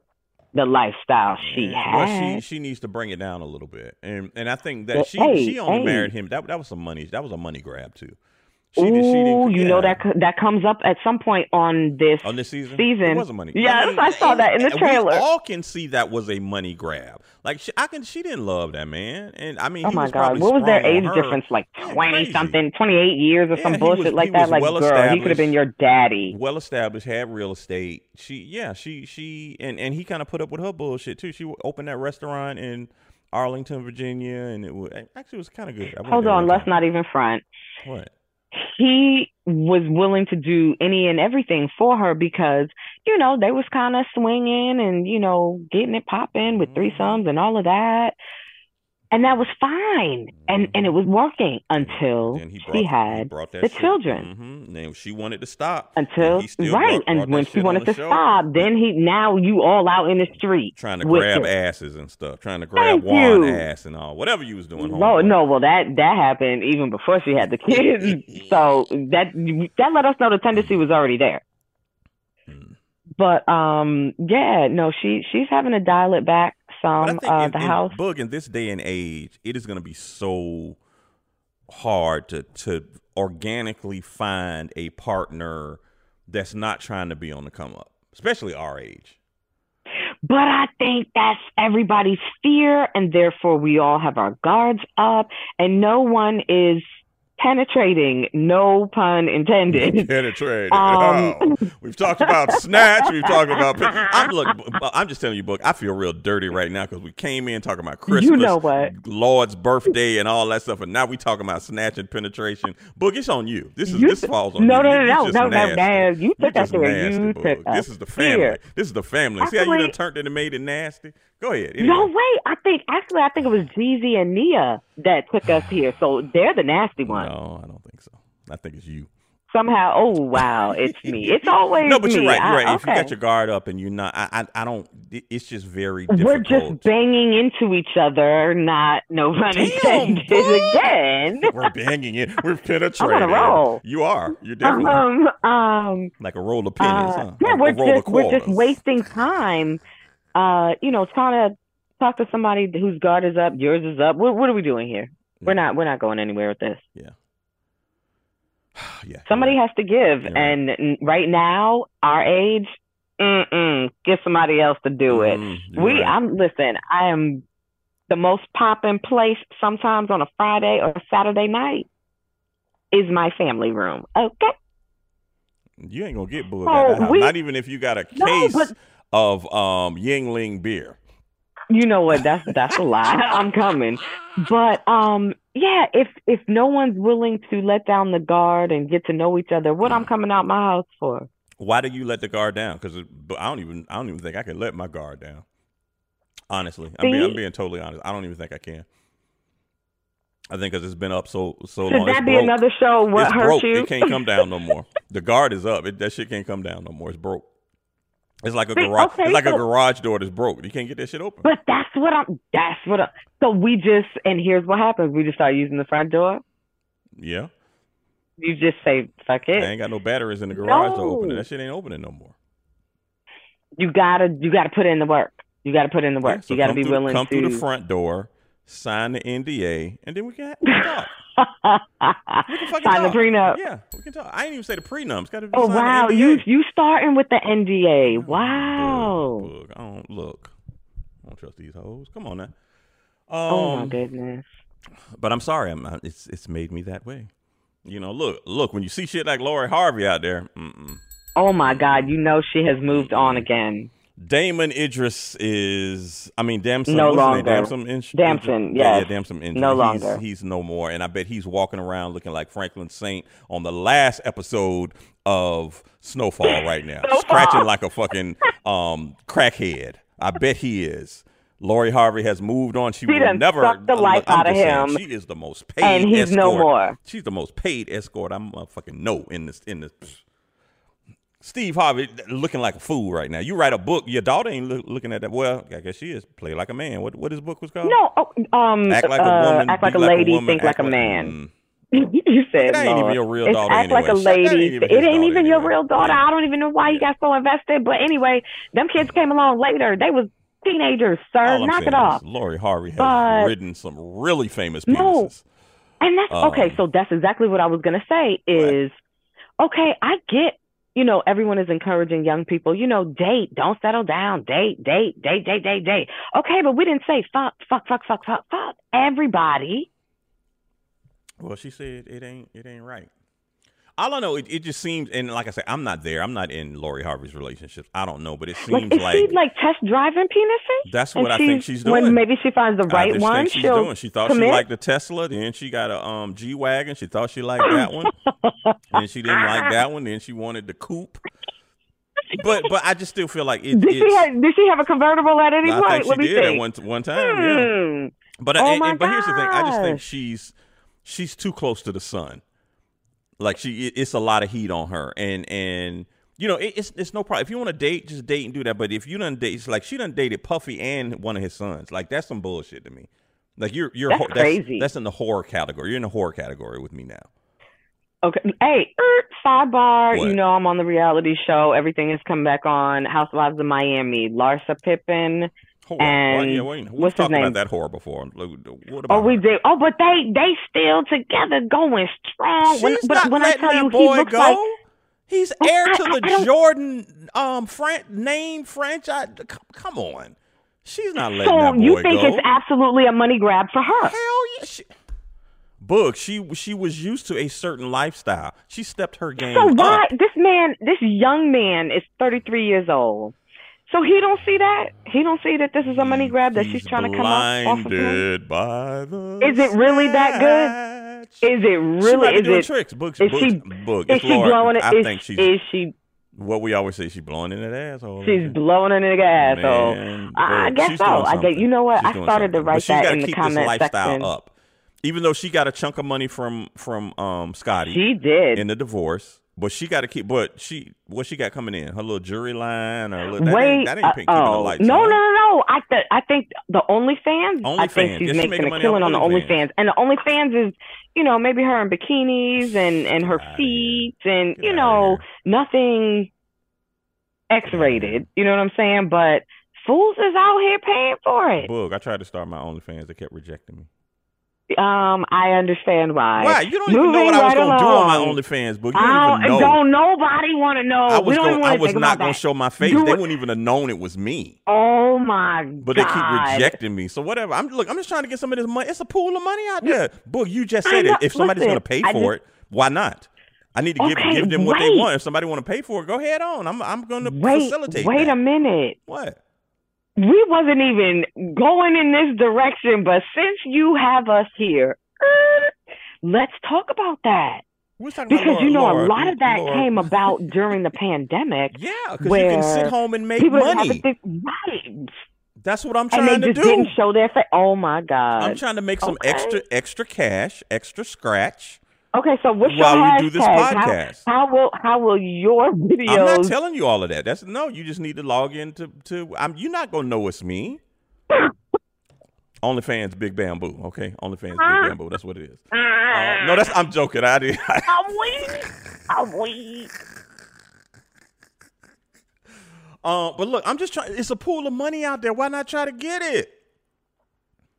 the lifestyle she Yeah, well, has. she she needs to bring it down a little bit, and and I think that But she hey, she only hey. married him. That that was some money. That was a money grab too. She did- she Ooh, didn't- you know that that comes up at some point on this. on this season. season. it was a money. Yes, I saw that in the trailer. we all can see that was a money grab. Like she, I can, she didn't love that man, and I mean, Oh he my was God, what was their age her. difference? Like twenty something, twenty eight years or Yeah, some bullshit was- like that. Like, well girl, he could have been your daddy. well established, had real estate. She, yeah, she, she, and and he kind of put up with her bullshit too. She opened that restaurant in Arlington, Virginia, and it was actually it was kind of good. I Hold on, let's not even front. What? He was willing to do any and everything for her because you know they was kind of swinging and you know getting it popping with threesomes mm-hmm. and all of that, and that was fine, and and it was working until she brought, he had brought that the shit. children. hmm And she wanted to stop. until and right, brought- and when she wanted to show. stop, then he now you all out in the street trying to grab asses and stuff, trying to grab Thank Juan you. ass and all, whatever you was doing. Homeboy. no, well that that happened even before she had the kids. so that that let us know the tendency was already there. Mm. But um, yeah, no, she she's having to dial it back some. think Uh, in, the in house. Boog in this day and age, it is going to be so hard to to organically find a partner that's not trying to be on the come up, especially our age. But I think that's everybody's fear, and therefore we all have our guards up, and no one is penetrating. No pun intended. Penetrated. Um, Oh. We've talked about snatch. We've talked about. I'm look. I'm just telling you, book. I feel real dirty right now because we came in talking about Christmas, know what? Lord's birthday, and all that stuff, and now we talking about snatch and penetration. Boog, it's on you. This is You- this falls on no, you. no, You- no, no, no, no, no. You took us there. nasty, You took This is the family. here. This is the family. See how you done turned it and made it nasty. Go ahead. No, way. I think actually, I think it was Jeezy and Nia that took us here. So they're the nasty ones. No, I don't think so. I think it's you. Somehow, oh wow, it's me. It's always No, but you're right. You're I- right. If you got your guard up and you're not, I, I, I don't. It's just very We're just banging into each other, not no intended again. We're banging it. We're penetrating. I'm on a roll. You are. You're definitely Um, um, like a roll of pennies, uh, huh? yeah, a we're just we're just wasting time. Uh, you know, trying to talk to somebody whose guard is up, yours is up. What what are we doing here? We're not we're not going anywhere with this. Yeah. Yeah. Somebody has to give, You're and right now, our age, mm-mm, get somebody else to do it. Mm, We, right. I'm listen. I am the most popping place sometimes on a Friday or Saturday night is my family room. Okay, You ain't gonna get booed Oh, at that we- Not even if you got a No, case but- of um Yuengling beer. you know what? That's that's a lie. I'm coming, but um, yeah. If if no one's willing to let down the guard and get to know each other, what I'm coming out my house for? Why do you let the guard down? Because I don't even I don't even think I can let my guard down. Honestly, I'm being, I'm being totally honest. I don't even think I can. I think because it's been up so so Should long. it's that be broke. another show? What it's hurt broke. you? It can't come down no more. The guard is up. It, that shit can't come down no more. It's broke. It's like a garage. okay, it's like a garage door that's broke. You can't get that shit open. But that's what I'm. That's what. I, so we just and here's what happens. We just start using the front door. yeah, You just say fuck it. I ain't got no batteries in the garage to open it. That shit ain't opening no more. You gotta you gotta put in the work. You gotta put in the work. Yeah, so you gotta be through, willing come to come through the front door, sign the NDA, and then we can, we can talk. We can fucking sign the prenup. Yeah, we can talk. I ain't even say the prenup. It's got to be Oh wow, you you starting with the NDA. Wow. Look, Boog. I don't look. I don't trust these hoes. Come on now. Oh my Um, goodness. But I'm sorry. I'm. I- It's it's made me that way. You know, look, look. When you see shit like Lori Harvey out there, mm-mm. Oh my God, you know she has moved on again. Damon Idris is. I mean, Damson. No what's his name? longer. Damson. Inch, Damson, Yeah, yeah. Damson. Inch. No he's, longer. He's no more, and I bet he's walking around looking like Franklin Saint on the last episode of Snowfall right now, scratching like a fucking um crackhead. I bet he is. Lori Harvey has moved on. She She will never. sucked the life I'm out of saying, him, She is the most paid. and he's no more. She's the most paid escort I'm fucking know in this in this. Steve Harvey looking like a fool right now. You write a book, your daughter ain't look, looking at that. Well, I guess she is. Play like a man. What what his book was called? No, oh, um, Act like uh, a woman. act like a lady, woman, think like a man. Mm. you said That ain't even your real It's daughter act like a anyway. That ain't lady. It ain't even your real daughter. Yeah. I don't even know why you got so invested. But anyway, them kids came along later. They was teenagers, sir. All Knock it off. Lori Harvey has But- ridden some really famous No. And that's Um, okay. So that's exactly what I was gonna say. Is okay. I get. You know, everyone is encouraging young people. You know, date, don't settle down, date, date, date, date, date, date. Okay, but we didn't say fuck, fuck, fuck, fuck, fuck, fuck. Everybody. Well, she said it ain't it ain't right. I know, it, it just seems, and like I said, I'm not there. I'm not in Lori Harvey's relationships. I don't know, but it seems Like, is like, she like test driving penises? that's And what I think she's When doing. maybe she finds the right one, think she's she'll doing. She thought she liked the Tesla, then she got a um G wagon. She thought she liked that one. then she didn't like that one. Then she wanted the coupe. But but I just still feel like it, Did it's. she have, did she have a convertible at any I point? think she Let me did at one one time. Yeah. Hmm. But Oh and- my and- but here's the thing. I just think she's she's too close to the sun. Like she, it's a lot of heat on her, and and you know it, it's it's no problem if you want to date, just date and do that. But if you don't date, it's like she done dated Puffy and one of his sons. Like that's some bullshit to me. Like you're you're That's ho- crazy. That's, in the horror category. You're in the horror category with me now. Okay. Hey, er, sidebar. What? You know I'm on the reality show. Everything is come back on Housewives of Miami. Larsa Pippen. Horror. And Well, yeah, wait, we've talked about that horror before. What about Oh, we her? did. Oh, but they they still together, going strong. She's when but not when I letting tell that you, boy he looks go. like He's Oh, heir I- to I- the I Jordan um fran- name franchise. Come on, she's not letting so. that boy You think go. it's absolutely a money grab for her? Hell yeah, she- Boog, she she was used to a certain lifestyle. She stepped her game So why up. this man, this young man, is 33 years old? So he don't see that. He don't see that this is a money grab that He's she's trying to come up off of him. by the Is it really that good? Is it She really? be Is doing it? tricks. Boog, is Boog, she- Boog. Is It's she Laura. blowing it? I Is, think she's is she? what we always say. She's blowing in that asshole. She's blowing in the asshole. Man, I, I guess so. I get. You know what? She's I started to write that in the keep comment this lifestyle section. up. Even though she got a chunk of money from from um Scottie She did. in the divorce, but she got to keep. But she what she got coming in? Her little jury line or her little, that Wait. ain't, that ain't uh, keeping the lights no, on. no, no, no! I th- I think the OnlyFans. I OnlyFans. think she's Yeah, making making a killing on on the OnlyFans. OnlyFans, and the OnlyFans is, you know, maybe her in bikinis and and her feet, and Get you know, nothing X-rated. You know what I'm saying? But fools is out here paying for it. Boog, I tried to start my OnlyFans. They kept rejecting me. Um, I understand why. Why? You don't even know what I was right gonna do on my. OnlyFans, Boog. You don't even know. don't nobody want to know. I we was don't going. even I was think not about gonna that. show my face. Do they it- wouldn't even have known it was me. Oh my god, But they keep rejecting me. So whatever. I'm look. I'm just trying to get some of this money. It's a pool of money out there. Boog, you just said know. it. If somebody's Listen, gonna pay I for it, why not? I need to give Okay, give them what they wait. want. If somebody want to pay for it, go ahead on. I'm I'm going to Wait, facilitate. wait that. a minute. What? We wasn't even going in this direction, but since you have us here, er, let's talk about that. We're talking about Because Laura- you know Laura- a lot of that Laura- came about during the pandemic. Yeah, because you can sit home and make People didn't have money. think right, That's what I'm and trying they to just do. didn't show their face. Oh my God! I'm trying to make some Okay. extra extra cash, extra scratch. Okay, so what's your while we hashtag? do this How- podcast. How, will how will your videos? I'm not telling you all of that. That's no. You just need to log in to. to I'm, you're not gonna know it's me. OnlyFans Big Bamboo. Okay, OnlyFans Big Bamboo. That's what it is. Uh, no, that's I'm joking. I did. I'm weak. I'm weak. Uh, but look, I'm just trying. It's a pool of money out there. Why not try to get it?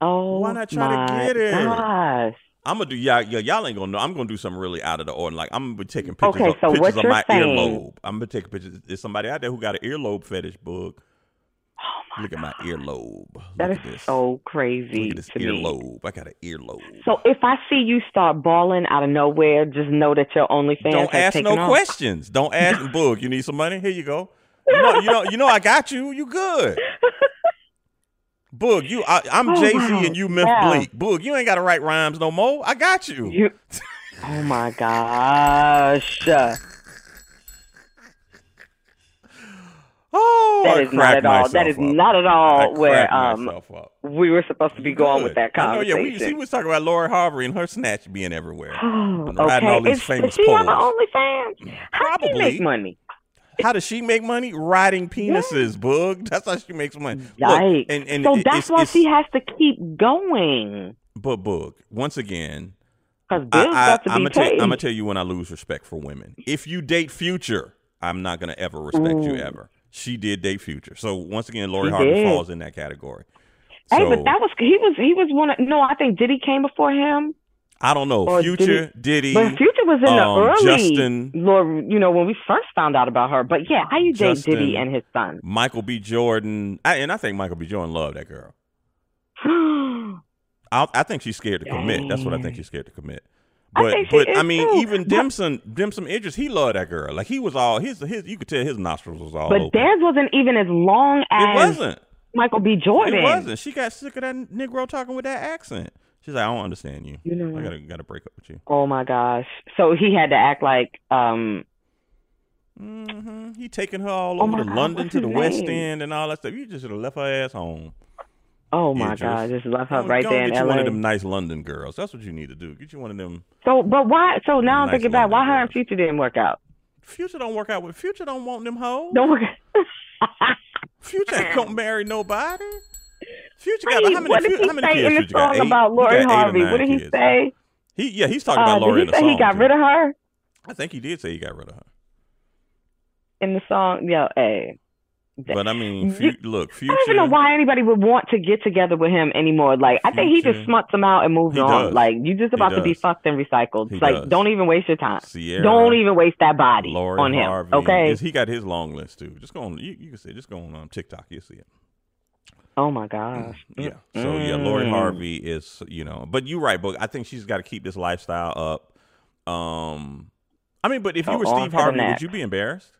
Oh Why not try to get it? Gosh. I'm gonna do y'all. Y'all, y'all ain't gonna know. I'm gonna do something really out of the ordinary. Like I'm gonna be taking pictures. Okay, of, so pictures what you're of my saying- earlobe. I'm gonna take pictures. There's somebody out there who got an earlobe fetish Boog. Oh my Look at my earlobe. That Look is at this. so crazy Look at this to me. I got an earlobe. So if I see you start balling out of nowhere, just know that your OnlyFans Don't ask no off. questions. Don't ask. Boog, you need some money? Here you go. You know, you know, you know. I got you. You good. Boog, you. I, I'm Oh, Jay Z wow. and you Myth Yeah. Bleak. Boog, you ain't got to write rhymes no more. I got you. You- oh my gosh. Oh, that is not at all. That is up. not at all where um we were supposed to be going with that I Oh yeah, we, she was talking about Laura Harvey and her snatch being everywhere. Oh, riding okay. all these Is, famous does she have an poles. OnlyFans? How do you Probably. make money? How does she make money? Riding penises, Boog. That's how she makes money. Look, and, and so it- that's it's, why it's, she has to keep going. But Boog, once again, Because Bill's I, got to am be gonna tell, I'm gonna tell you when I lose respect for women. If you date Future, I'm not gonna ever respect you ever. She did date Future, so once again, Lori Harvey falls in that category. hey, so but that was he was he was one of no, I think Diddy came before him. I don't know. or Future, Diddy, But Future was in the um, early, Justin- Lord, you know, when we first found out about her. But yeah, how you date Justin- Diddy and his son? Michael B. Jordan, I, and I think Michael B. Jordan loved that girl. I, I think she's scared to commit. That's what I think she's scared to commit. I But she but I mean, too. even Damson Damson Idris, he loved that girl. Like he was all his his. You could tell his nostrils was all but open. theirs wasn't even as long as it wasn't. Michael B. Jordan. It wasn't. She got sick of that Negro talking with that accent. She's like, I don't understand you. You know I gotta gotta break up with you. Oh my gosh! So he had to act like um. Mm-hmm. He taking her all Oh over my to God, London to the his West? End and all that stuff. You just should have left her ass home. Oh my Idris. God! Just left her right there in get you one of them nice London girls. That's what you need to do. Get you one of them. So, but why? So now I'm Nice thinking back. Why her and. Future didn't work out? Future don't work out with Future. Don't want them hoes. Don't work. Future ain't gonna marry nobody. Future got Wait, how many? what did he how many say kids in the song Eight? about He Lori got eight or Harvey? What did he kids. say? He yeah, he's talking Uh, about Lori did in he the say song. he got too. rid of her I think he did say he got rid of her. in the song? Yo, hey. But I mean, You- fu- look, I don't even know why anybody would want to get together with him anymore. Like, I think he just smuts them out and moves on. Like, you're just about to be fucked and recycled. He like, does. don't even waste your time. Sierra, Don't even waste that body Lori on him. Harvey. Okay. Is- He got his long list too. Just go on. You, you can see. Just go on um, TikTok. You see it. Oh my gosh. Yeah. So yeah, Lori Mm. Harvey is you know, but you're right, but I think she's got to keep this lifestyle up. Um, I mean, but if you were Steve Harvey, would you be embarrassed?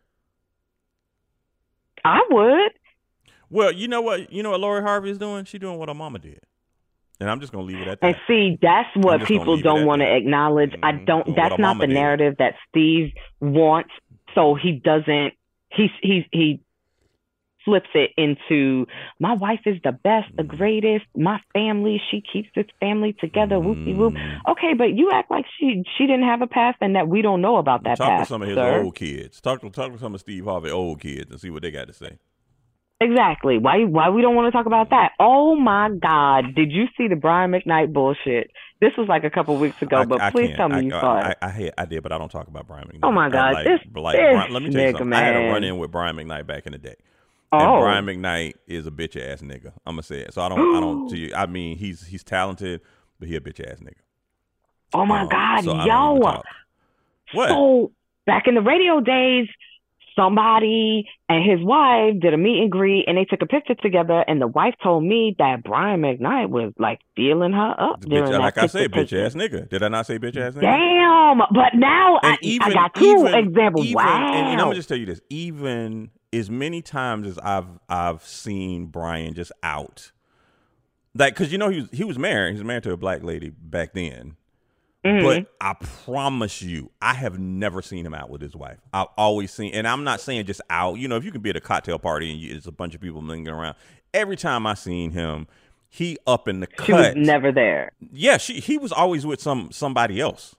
I would. Well, you know what? You know what Lori Harvey is doing? She's doing what her mama did, and I'm just gonna leave it at that. And see, that's what people don't want to acknowledge. I Mhm. don't. Doing That's not the did. narrative that Steve wants. So he doesn't. He he he flips it into my wife is the best, the Mm. greatest. My family, she keeps this family together. Whoopie whoop. Mm. Okay, but you act like she she didn't have a past and that we don't know about that Talk past. to some of his sir. old kids. Talk to talk to some of Steve Harvey old kids and see what they got to say. Exactly. Why why we don't want to talk about that? Oh my God! Did you see the Brian McKnight bullshit? This was like a couple weeks ago, I, but I please tell me I, you saw I, it. I, I did, but I don't talk about Brian McKnight. Oh my God, like, this- like, this Brian- let me tell you something. I had a run in with Brian McKnight back in the day. Oh, And Brian McKnight is a bitch ass nigga. I'm gonna say it. So I don't. I don't. To you, I mean, he's he's talented, but he a bitch ass nigga. oh my Um, God, so I don't even yo! What? So back in the radio days, somebody and his wife did a meet and greet, and they took a picture together. And the wife told me that Brian McKnight was like feeling her up The during bitch, that like I said, bitch ass nigga. Did I not say bitch ass nigga? Damn! But now I, even I got two even, examples. Even, wow! And, and I'm gonna just tell you this: even as many times as I've I've seen Brian just out, like because you know he was he was married. He was married to a black lady back then. Mhm. But I promise you, I have never seen him out with his wife. I've always seen, and I'm not saying just out. You know, if you can be at a cocktail party and you, there's a bunch of people mingling around, every time I seen him, he up in the she was never there. yeah, she he was always with some somebody else.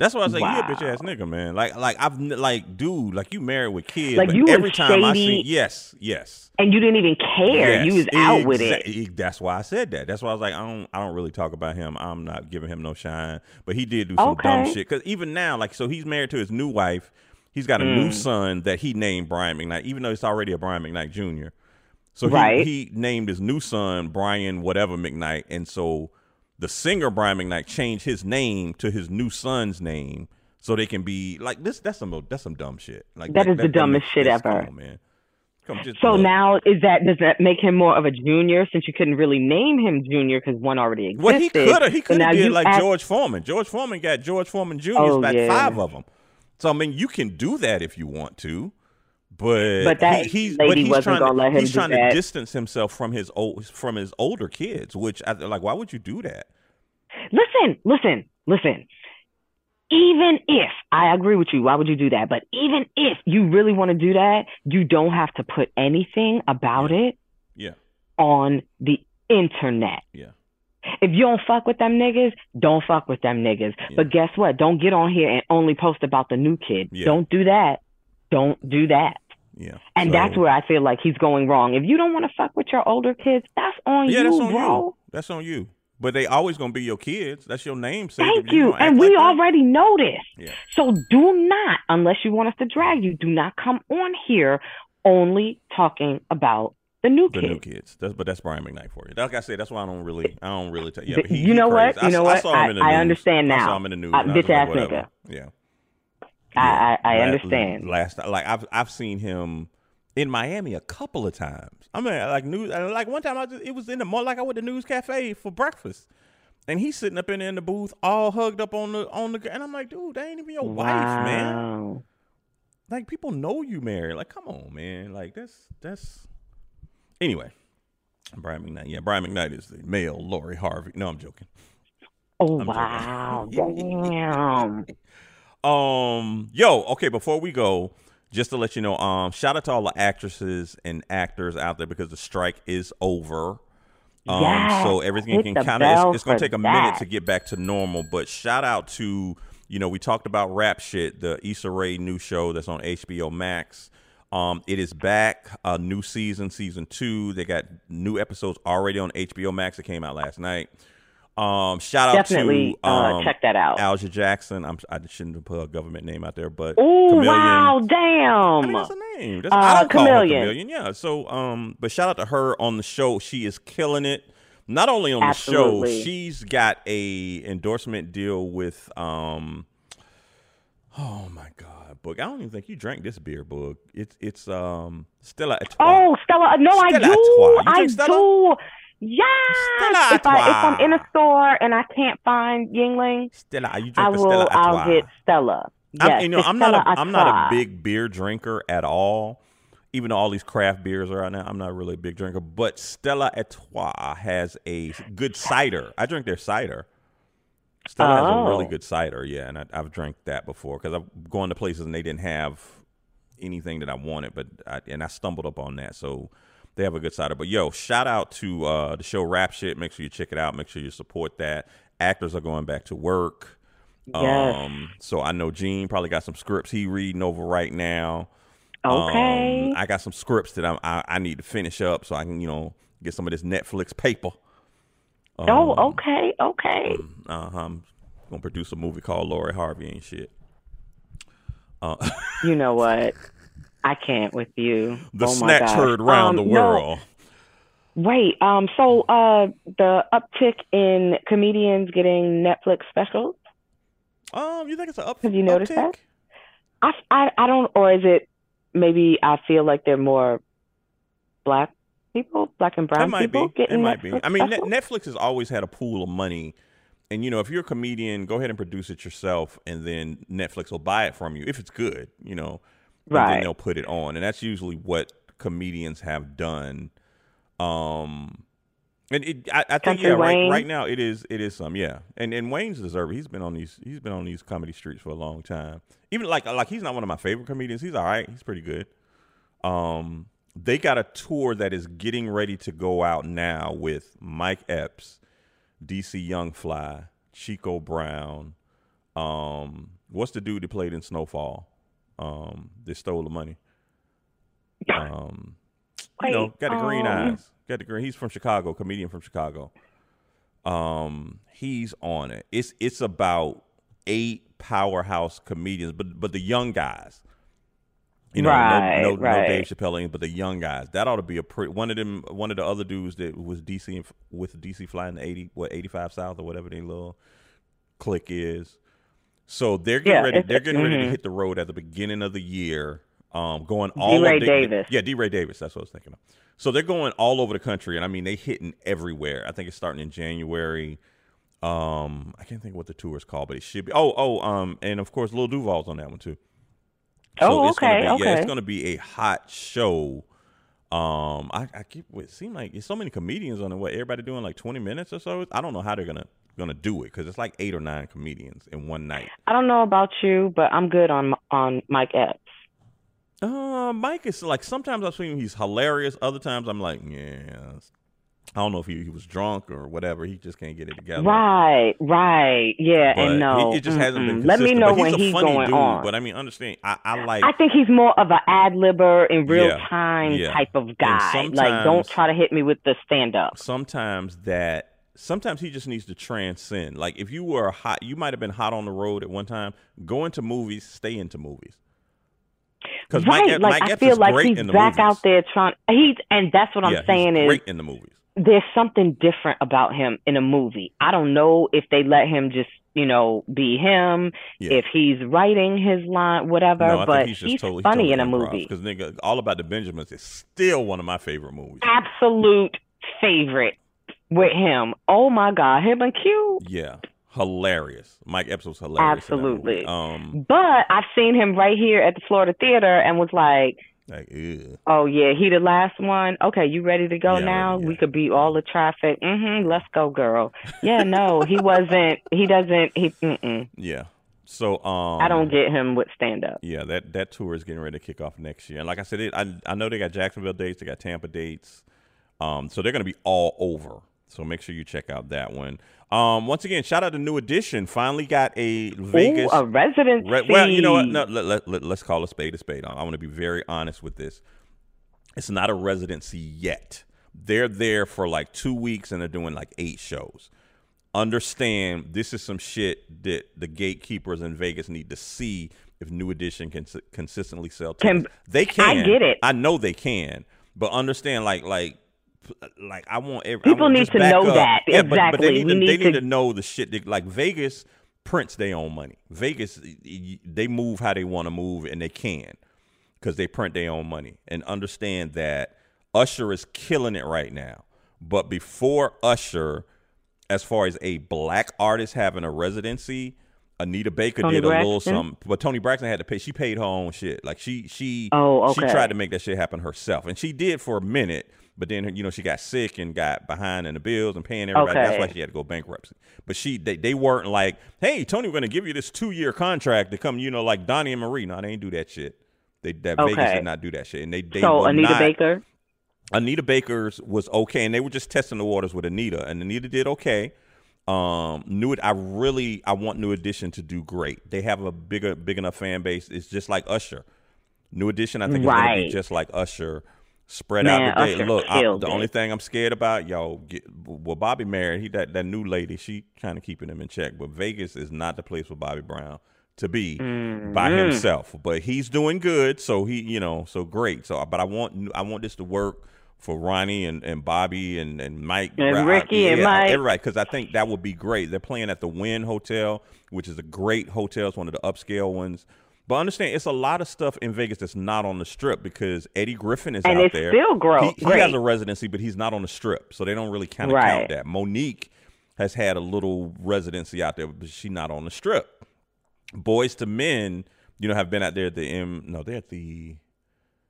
That's why I was like, you a bitch ass nigga, man. Like, like I've like, dude, like you married with kids. Like, you every time I shady. see, yes, yes, And you didn't even care. You was out with it. exa- That's why I said that. That's why I was like, I don't, I don't really talk about him. I'm not giving him no shine. But he did do some dumb shit. Because even now, like, so he's married to his new wife. He's got a new Mm. son that he named Brian McKnight, even though it's already a Brian McKnight Jr. So he, Right. he named his new son Brian whatever McKnight, and so the singer Brian McKnight changed his name to his new son's name so they can be like this. That's some that's some dumb shit. Like That is the that dumbest makes- shit ever. Come on, man. Come So look. now is that does that make him more of a junior since you couldn't really name him junior because one already existed? Well, he could have. He could have did like ask- George Foreman. George Foreman got George Foreman Jr. Oh, about yeah. five of them. So I mean, you can do that if you want to, but But that he, he's lady but he's wasn't trying gonna let him he's trying that. to distance himself from his old from his older kids. Which I, like, why would you do that? Listen, listen, listen. Even if I agree with you, why would you do that? But even if you really want to do that, you don't have to put anything about it Yeah, on the internet. yeah. If you don't fuck with them niggas, don't fuck with them niggas. Yeah. But guess what? Don't get on here and only post about the new kid. Yeah. Don't do that. Don't do that. Yeah, And So- that's where I feel like he's going wrong. If you don't want to fuck with your older kids, that's on you. yeah, you, that's on bro. you. That's on you. But they always gonna be your kids. That's your namesake. Thank If you. And we like already know this. Yeah. So do not, unless you want us to drag you, do not come on here only talking about the new kids. The kid. new kids. That's, but that's Brian McKnight for you. Like I said, that's why I don't really, I don't really. T- yeah, he, you know what? You know I, I what? saw him in the I- I news. understand I now. saw him in the news. Uh, bitch ass whatever. nigga. Yeah. I, I, I understand. Last, like I've I've seen him in Miami a couple of times. I mean, like news, uh, like one time I just, it was in the more like I went to News Cafe for breakfast, and he's sitting up in there in the booth, all hugged up on the on the, and I'm like, dude, that ain't even your wife, man. Like people know you married. Like, come on, man. Like that's that's. Anyway, Brian McKnight. Yeah, Brian McKnight is the male Lori Harvey. No, I'm joking. Oh I'm wow. joking. Damn. Um, yo, okay, before we go, just to let you know, um, shout out to all the actresses and actors out there because the strike is over. Um, Yes, so everything can kind of it's, it's gonna take a that. minute to get back to normal. But shout out to you know we talked about rap shit, the Issa Rae new show that's on HBO Max. Um, it is back, a new season, season two. They got new episodes already on HBO Max. It came out last night. Um, shout out Definitely to uh, um, check that out. Alja Jackson. I'm, I shouldn't have put a government name out there, but Oh KaMillion. wow, I damn. mean, that's a name. That's, Uh, I don't call her KaMillion. KaMillion. Yeah. So, um, but shout out to her on the show. She is killing it. Not only on the show, she's got a endorsement deal with um, Oh my God, Boog! I don't even think you drank this beer, Boog. It's it's um Stella Artois. Oh, Stella. No, I Stella do. You I Stella? do. Yes. Stella if, I, if I'm in a store and I can't find Yuengling, Stella, you drink I the will. Stella I'll get Stella. Yes, I'm, you know, I'm not a, I'm not a big beer drinker at all. Even though all these craft beers are out now, I'm not really a big drinker. But Stella Artois has a good cider. I drink their cider. Stella has a really Oh. good cider, yeah, and I, I've drank that before because I've gone to places and they didn't have anything that I wanted, but I, and I stumbled up on that. So they have a good cider. But yo, shout out to uh, the show Rap Shit. Make sure you check it out. Make sure you support that. Actors are going back to work. Yes. Um, so I know Gene probably got some scripts he reading over right now. Okay. Um, I got some scripts that I'm, I I need to finish up so I can you know get some of this Netflix paper. oh, um, okay, okay. Uh. I'm gonna produce a movie called Lori Harvey and shit. You know what? I can't with you. The oh gosh. herd round Um, the no, world. Wait, um, so uh, the uptick in comedians getting Netflix specials. Um, you think it's an up? Have you noticed that? I, I, I don't, or is it maybe I feel like they're more black people, black and It brown might people be. It getting might be. I mean, specials? Netflix has always had a pool of money, and you know, if you're a comedian, go ahead and produce it yourself, and then Netflix will buy it from you if it's good. You know, and then Right. they'll put it on, and that's usually what comedians have done. Um, and it, I, I think yeah, right, Wayne? right now it is it is some yeah, and and Wayne's deserved. it. He's been on these he's been on these comedy streets for a long time. Even like like he's not one of my favorite comedians. He's all right. He's pretty good. Um, they got a tour that is getting ready to go out now with Mike Epps, DC Young Fly, Chico Brown. Um, what's the dude that played in Snowfall? Um, that stole the money. Um, you know, got the green um, eyes. Got the green. He's from Chicago, comedian from Chicago. Um, he's on it. It's it's about eight powerhouse comedians, but but the young guys. You know, Right, no, no, right. no Dave Chappelle, but the young guys. That ought to be a pretty. One of them, one of the other dudes that was DC with DC flying the eighty, what eighty five South or whatever their little click is. So they're getting Yeah, ready. They're getting ready to mhm. hit the road at the beginning of the year. Um, going all D-Ray the, Davis. Yeah, D. Ray Davis. That's what I was thinking of. So they're going all over the country, and I mean they hitting everywhere. I think it's starting in January. Um, I can't think what the tour is called, but it should be. Oh, oh, um, and of course, Lil Duval's on that one too. Oh, it's gonna okay, be, Yeah, it's going to be a hot show. Um, I, I keep it seem like there's so many comedians on it. What everybody doing like 20 minutes or so? I don't know how they're gonna gonna do it because it's like eight or nine comedians in one night. I don't know about you, but I'm good on on Mike Epps. Uh, Mike is like sometimes I've seen him, he's hilarious. Other times I'm like, yeah, I don't know if he, he was drunk or whatever. He just can't get it together. Right, right, yeah, But and no, it, it just hasn't been. Let me know But when he's a he's funny going dude, on. But I mean, understand? I, I like. I think he's more of an ad libber in real Yeah, time yeah. type of guy. Like, don't try to hit me with the stand up. sometimes that sometimes he just needs to transcend. Like if you were hot, you might have been hot on the road at one time. Go into movies, stay into movies. Because Right, Mike, like Mike I feel is like he's back movies. out there trying. He's and that's what I'm yeah, saying he's is great in the movies. there's something different about him in a movie. I don't know if they let him just you know be him, Yeah. if he's writing his line, whatever. No, but he's just totally funny in a movie. Because nigga, all about the Benjamins is still one of my favorite movies. Absolute favorite with him. Oh my God, him and Q. Yeah, hilarious. Mike Epps was hilarious. in that movie. Absolutely. Um, But I've seen him right here at the Florida Theater and was like, like. "Oh yeah, he the last one. Okay, you ready to go Yeah, now? ready, We could beat all the traffic. Mm-hmm. Let's go, girl. Yeah, no, he wasn't. He doesn't. He. Mm-mm. yeah. So um, I don't get him with stand up. Yeah, that that tour is getting ready to kick off next year. And like I said, it, I I know they got Jacksonville dates, they got Tampa dates, um, so they're going to be all over. So make sure you check out that one. Um, once again, shout out to New Edition. Finally got a Vegas. Ooh, a residency. Re- well, you know what? No, let, let, let, let's call a spade a spade. I, I want to be very honest with this. It's not a residency yet. They're there for like two weeks and they're doing like eight shows. Understand this is some shit that the gatekeepers in Vegas need to see if New Edition can consistently sell tickets. Can- they can. I get it. I know they can, but understand like like like I want every, People want need to know up. that. Yeah, but, but they Exactly. need, We to, they need need to- know the shit that like Vegas prints their own money. Vegas, they move how they want to move, and they can because they print their own money. And understand that Usher is killing it right now. But before Usher, as far as a black artist having a residency, Anita Baker Toni did a little Braxton? something, but Toni Braxton had to pay. She paid her own shit. Like she, she, Oh, okay. she tried to make that shit happen herself, and she did for a minute. But then you know she got sick and got behind in the bills and paying everybody. That's why she had to go bankruptcy. But she, they, they weren't like, hey, Toni, we're gonna give you this two year contract to come, you know, like Donnie and Marie. No, they ain't do that shit. They that Vegas Okay. did not do that shit, and they they so Anita not- Baker. Anita Baker's was okay, and they were just testing the waters with Anita, and Anita did okay. Um, New, It I really, I want New Edition to do great. They have a bigger, big enough fan base. It's just like Usher. New Edition, I think, is going to be just like Usher, spread Man, out the day. Look, I, the only thing I'm scared about, y'all, get, well, Bobby married. He that that new lady, she kind of keeping him in check. But Vegas is not the place for Bobby Brown to be by Mm-hmm. himself. But he's doing good, so he, you know, so great. So, but I want, I want this to work for Ronnie and, and Bobby and, and Mike And Ricky and Mike. everybody, because I think that would be great. They're playing at the Wynn Hotel, which is a great hotel. It's one of the upscale ones. But understand, it's a lot of stuff in Vegas that's not on the strip because Eddie Griffin is And out it's there. still grow- He, he has a residency, but he's not on the strip, so they don't really kind of Right. count that. Mo'Nique has had a little residency out there, but she's not on the strip. Boyz II Men, you know, have been out there at the M. No, they're at the.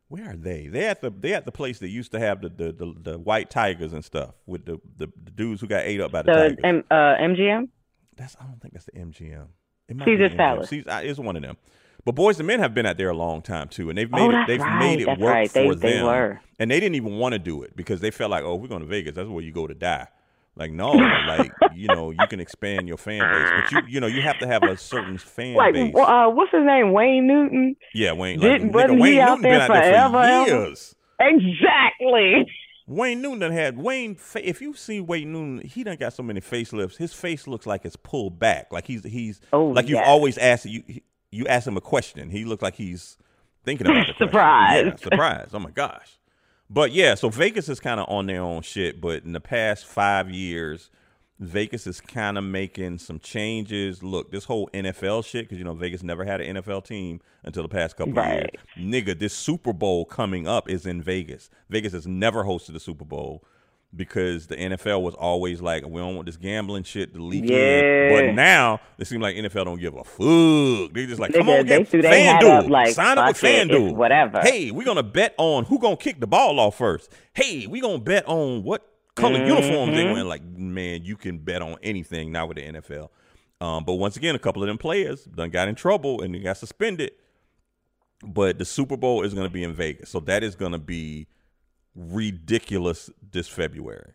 Where are they? They at the they at the place that used to have the the, the, the white tigers and stuff with the, the the dudes who got ate up by the, The tigers. M, uh, MGM. That's I don't think that's the MGM. It might Caesar's. Palace. Caesar, it's one of them. But Boys and Men have been out there a long time too, and they've made Oh, it. They've right. made it That's work right. They- for they them. And they didn't even want to do it because they felt like, oh, we're going to Vegas. That's where you go to die. Like no, like you know, you can expand your fan base, but you you know you have to have a certain fan Like, base. uh, what's his name? Wayne Newton. yeah, Wayne. Like, didn't- nigga, wasn't he Wayne out Newton there been out there forever, for ever? years. Exactly. Wayne Newton had Wayne. If you see Wayne Newton, he done got so many facelifts. His face looks like it's pulled back. Like he's he's Oh, like you've yes. always asked you. You ask him a question. He looks like he's thinking about the question. Surprised. Yeah, surprised. Oh my gosh. But yeah, so Vegas is kind of on their own shit. But in the past five years, Vegas is kind of making some changes. Look, this whole NFL shit, because you know Vegas never had an NFL team until the past couple of Right. years. Nigga, this Super Bowl coming up is in Vegas. Vegas has never hosted a Super Bowl because the NFL was always like, we don't want this gambling shit to leak in. But now it seems like NFL don't give a fuck. They just like, come Nigga, on, get threw their hat FanDuel. like, Sign up with FanDuel. whatever. Hey, we're gonna bet on who gonna kick the ball off first. Hey, we gonna bet on what color uniforms they Mm-hmm. wear. Like, man, you can bet on anything now with the NFL. Um, but once again, a couple of them players done got in trouble and they got suspended. But the Super Bowl is gonna be in Vegas, so that is gonna be ridiculous this February.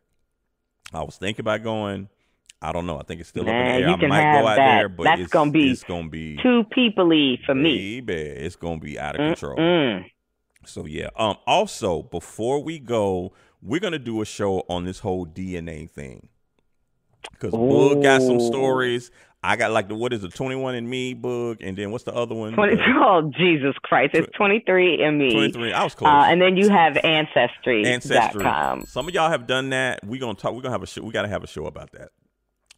I was thinking about going. I don't know. I think it's still Man, up in the air. you I might go out that. there, but That's it's gonna be it's gonna be Too peoply for me. Baby, it's gonna be out of control. Mm. So yeah. Um. Also, before we go, we're gonna do a show on this whole DNA thing because Boog got some stories. I got like the what is it, Twenty One and Me, Boog, and then what's the other one? 20, The oh, Jesus Christ. It's 23 and me. Twenty Three. I was close. Uh, and then you have Ancestry.com. Ancestry. Some of y'all have done that. We're gonna talk. We're gonna have a show. We gotta have a show about that.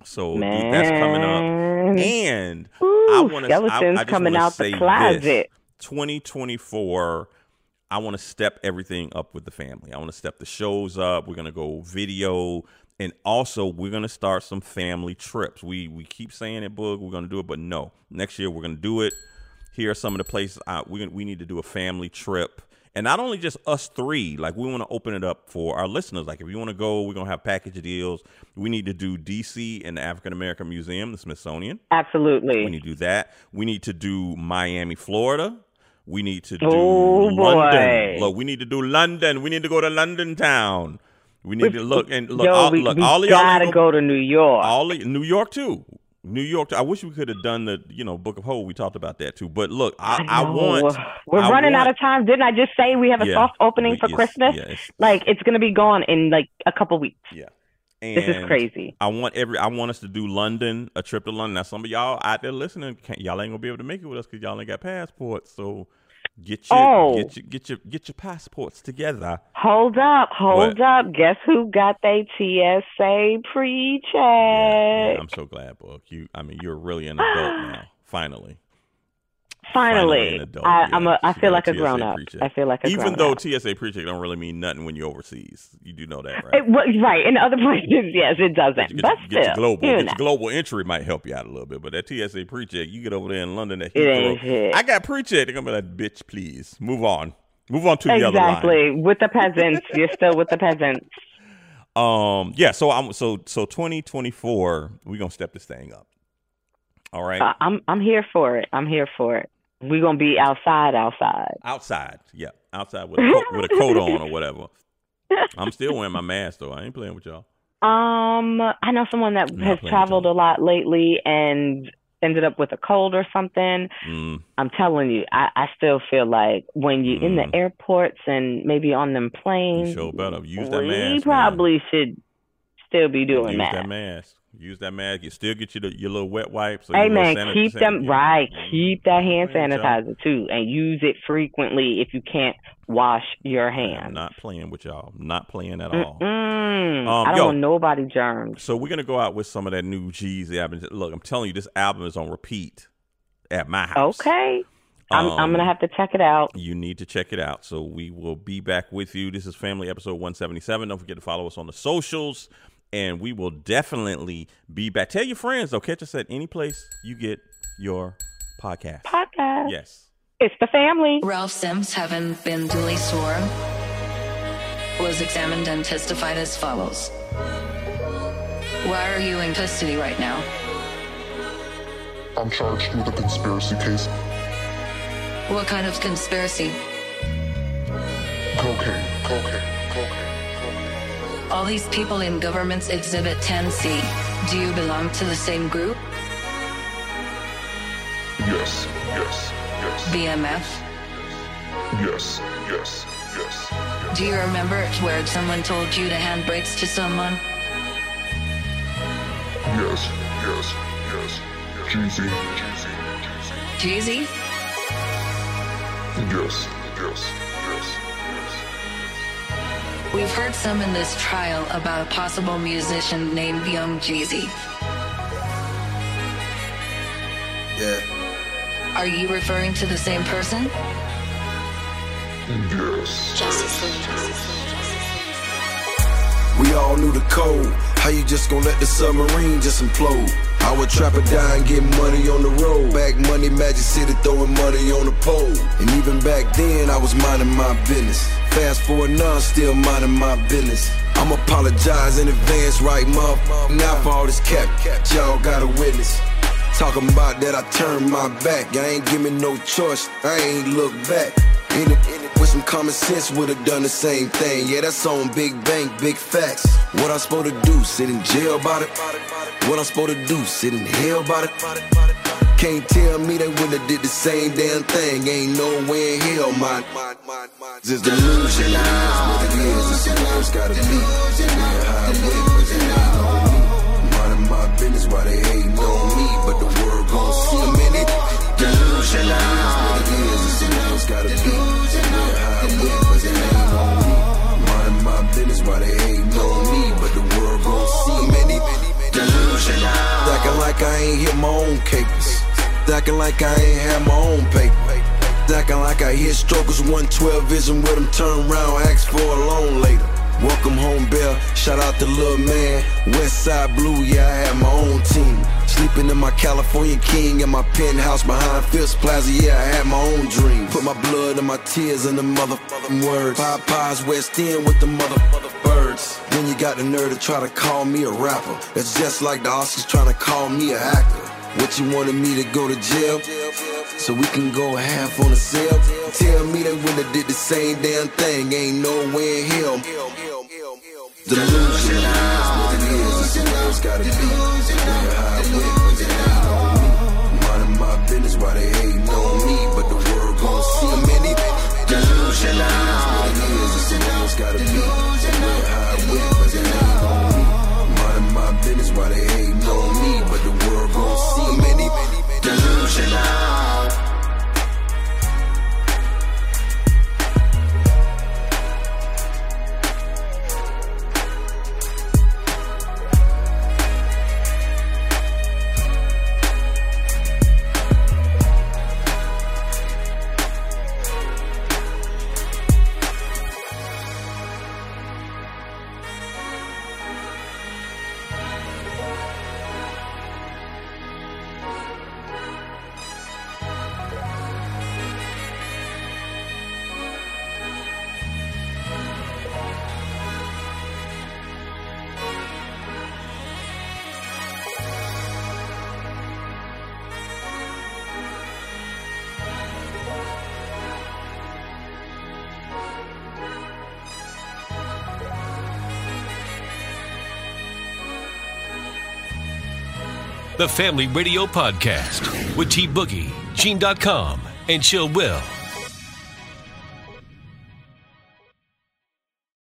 So th- that's coming up. And Ooh, I want to. skeletons I, I coming out the closet. 2024. I want to step everything up with the family. I want to step the shows up. We're gonna go video, and also we're gonna start some family trips. We we keep saying it, Boog. We're gonna do it, but no. Next year we're gonna do it. Here are some of the places I, we we need to do a family trip. And not only just us three, like we want to open it up for our listeners. Like if you want to go, we're gonna have package deals. We need to do DC and the African American Museum, the Smithsonian. Absolutely. We need to do that. We need to do Miami, Florida. We need to do Oh, boy. London. Look, we need to do London. We need to go to London town. We need to look and look. Yo, all, we, look, we all gotta ain't go to New York. all of, New York too. New York. I wish we could have done the you know Book of Hope. We talked about that too. But look, I, I, know. want. We're I running out of time. Didn't I just say we have a Yeah. soft opening We- for yes, Christmas? yes. Like it's gonna be gone in like a couple weeks. Yeah. This is crazy. I want every. I want us to do London, a trip to London. Now, some of y'all out there listening, can't, y'all ain't gonna be able to make it with us because y'all ain't got passports. So Get your Oh. get your get your get your passports together. Hold up, hold What? up. Guess who got their TSA pre-check? Yeah, I'm so glad, Boog. You, I mean, you're really an adult now. Finally, Finally, adult, I, yeah. I'm a. I feel like a TSA grown up. pre-check. I feel like a even though up. TSA pre-check don't really mean nothing when you're overseas. You do know that, right? It, well, right in other places, yes, it doesn't. Get, but your, still, get global, you know. global entry might help you out a little bit, but that TSA pre-check, you get over there in London, that Heathrow. I got pre-check. They're gonna be like, bitch, please move on, move on to the other line. exactly with the peasants. You're still with the peasants. Um, yeah. So I'm so so 2024. We're gonna step this thing up. All right, Uh, I'm I'm here for it. I'm here for it. We're gonna be outside, outside. outside. Yeah, outside with a coat, with a coat on or whatever. I'm still wearing my mask though. I ain't playing with y'all. Um, I know someone that Not has traveled a lot lately and ended up with a cold or something. Mm, I'm telling you, I, I still feel like when you're in the Mm. airports and maybe on them you planes, sure better use that mask. man. probably should still be doing use that. that mask. Use that mask. You still get your your little wet wipes. Hey man, sanit- keep them sanit- right. Keep that hand Playing with y'all. sanitizer too, and use it frequently if you can't wash your I'm hands. not playing with y'all. I'm not playing at all. Um, I don't yo. want nobody germs. So we're gonna go out with some of that new Jeezy album. Look, I'm telling you, this album is on repeat at my house. Okay, I'm I'm Um, gonna have to check it out. You need to check it out. So we will be back with you. This is Family Episode 177. Don't forget to follow us on the socials, and we will definitely be back. Tell your friends though. Catch us at any place you get your podcast. Podcast. Yes. It's the family. Ralph Sims, having been duly sworn, was examined and testified as follows. Why are you in custody right now? I'm charged with a conspiracy case. What kind of conspiracy? Cocaine, cocaine, cocaine, cocaine. All these people in government's Exhibit 10C. Do you belong to the same group? Yes, yes, yes, BMF? yes, yes, yes, yes. Do you remember where someone told you to hand brakes to someone? Yes, yes, yes. Jeezy, Jeezy, Jeezy. Jeezy? Yes, yes, yes, yes. We've heard some in this trial about a possible musician named Young Jeezy. Yeah. Are you referring to the same person? Yes. Justice. We all knew the code. How you just gonna let the submarine just implode? I would trap or die and get money on the road. Back money, Magic City throwing money on the pole. And even back then, I was minding my business. Fast forward now, still minding my business. I'm apologize in advance, right, mother? Now for all this cap, y'all got a witness. Talking about that, I turned my back. I ain't give me no choice. I ain't look back. In it, in it, with some common sense, would've done the same thing. Yeah, that's on Big Bang, big facts. What I'm supposed to do? Sit in jail about it? What I'm supposed to do? Sit in hell about it? Can't tell me they would've did the same damn thing. Ain't nowhere in hell, my this delusion. What it is, it's what it's gotta be. Yeah, how it but it on me. Minding my business while they hating on me, but the world gon' see a minute. Delusion. What it is, it's what it's gotta be. Yeah, how it but it on me. Minding my business while they hating on me, but the world gon' see a minute. Delusion. Acting like I ain't hit my own capers. Acting like I ain't had my own paper. Acting like I hit strokers 112 vision with them turn around, ask for a loan later. Welcome home, Bell. Shout out to Lil Man. West Side Blue, yeah, I had my own team. Sleeping in my California King in my penthouse behind Phipps Plaza, yeah, I had my own dream. Put my blood and my tears in the motherfucking words. Popeyes West End with the motherfucking birds. Then you got the nerve to try to call me a rapper. It's just like the Oscars trying to call me a actor. What you wanted me to go to jail? So we can go half on the sale. Tell me they wouldn't have did the same damn thing. Ain't nowhere in hell. Delusion. What it is, it's what it's gotta be. Yeah, how it went, but it on me. Minding my business while they hating on me, but the world gon' see a minute. Delusion. What it is, it's what it's gotta be. Yeah, how it went, the Family Radio Podcast with T Boogie, Gene.com, and Chill Will.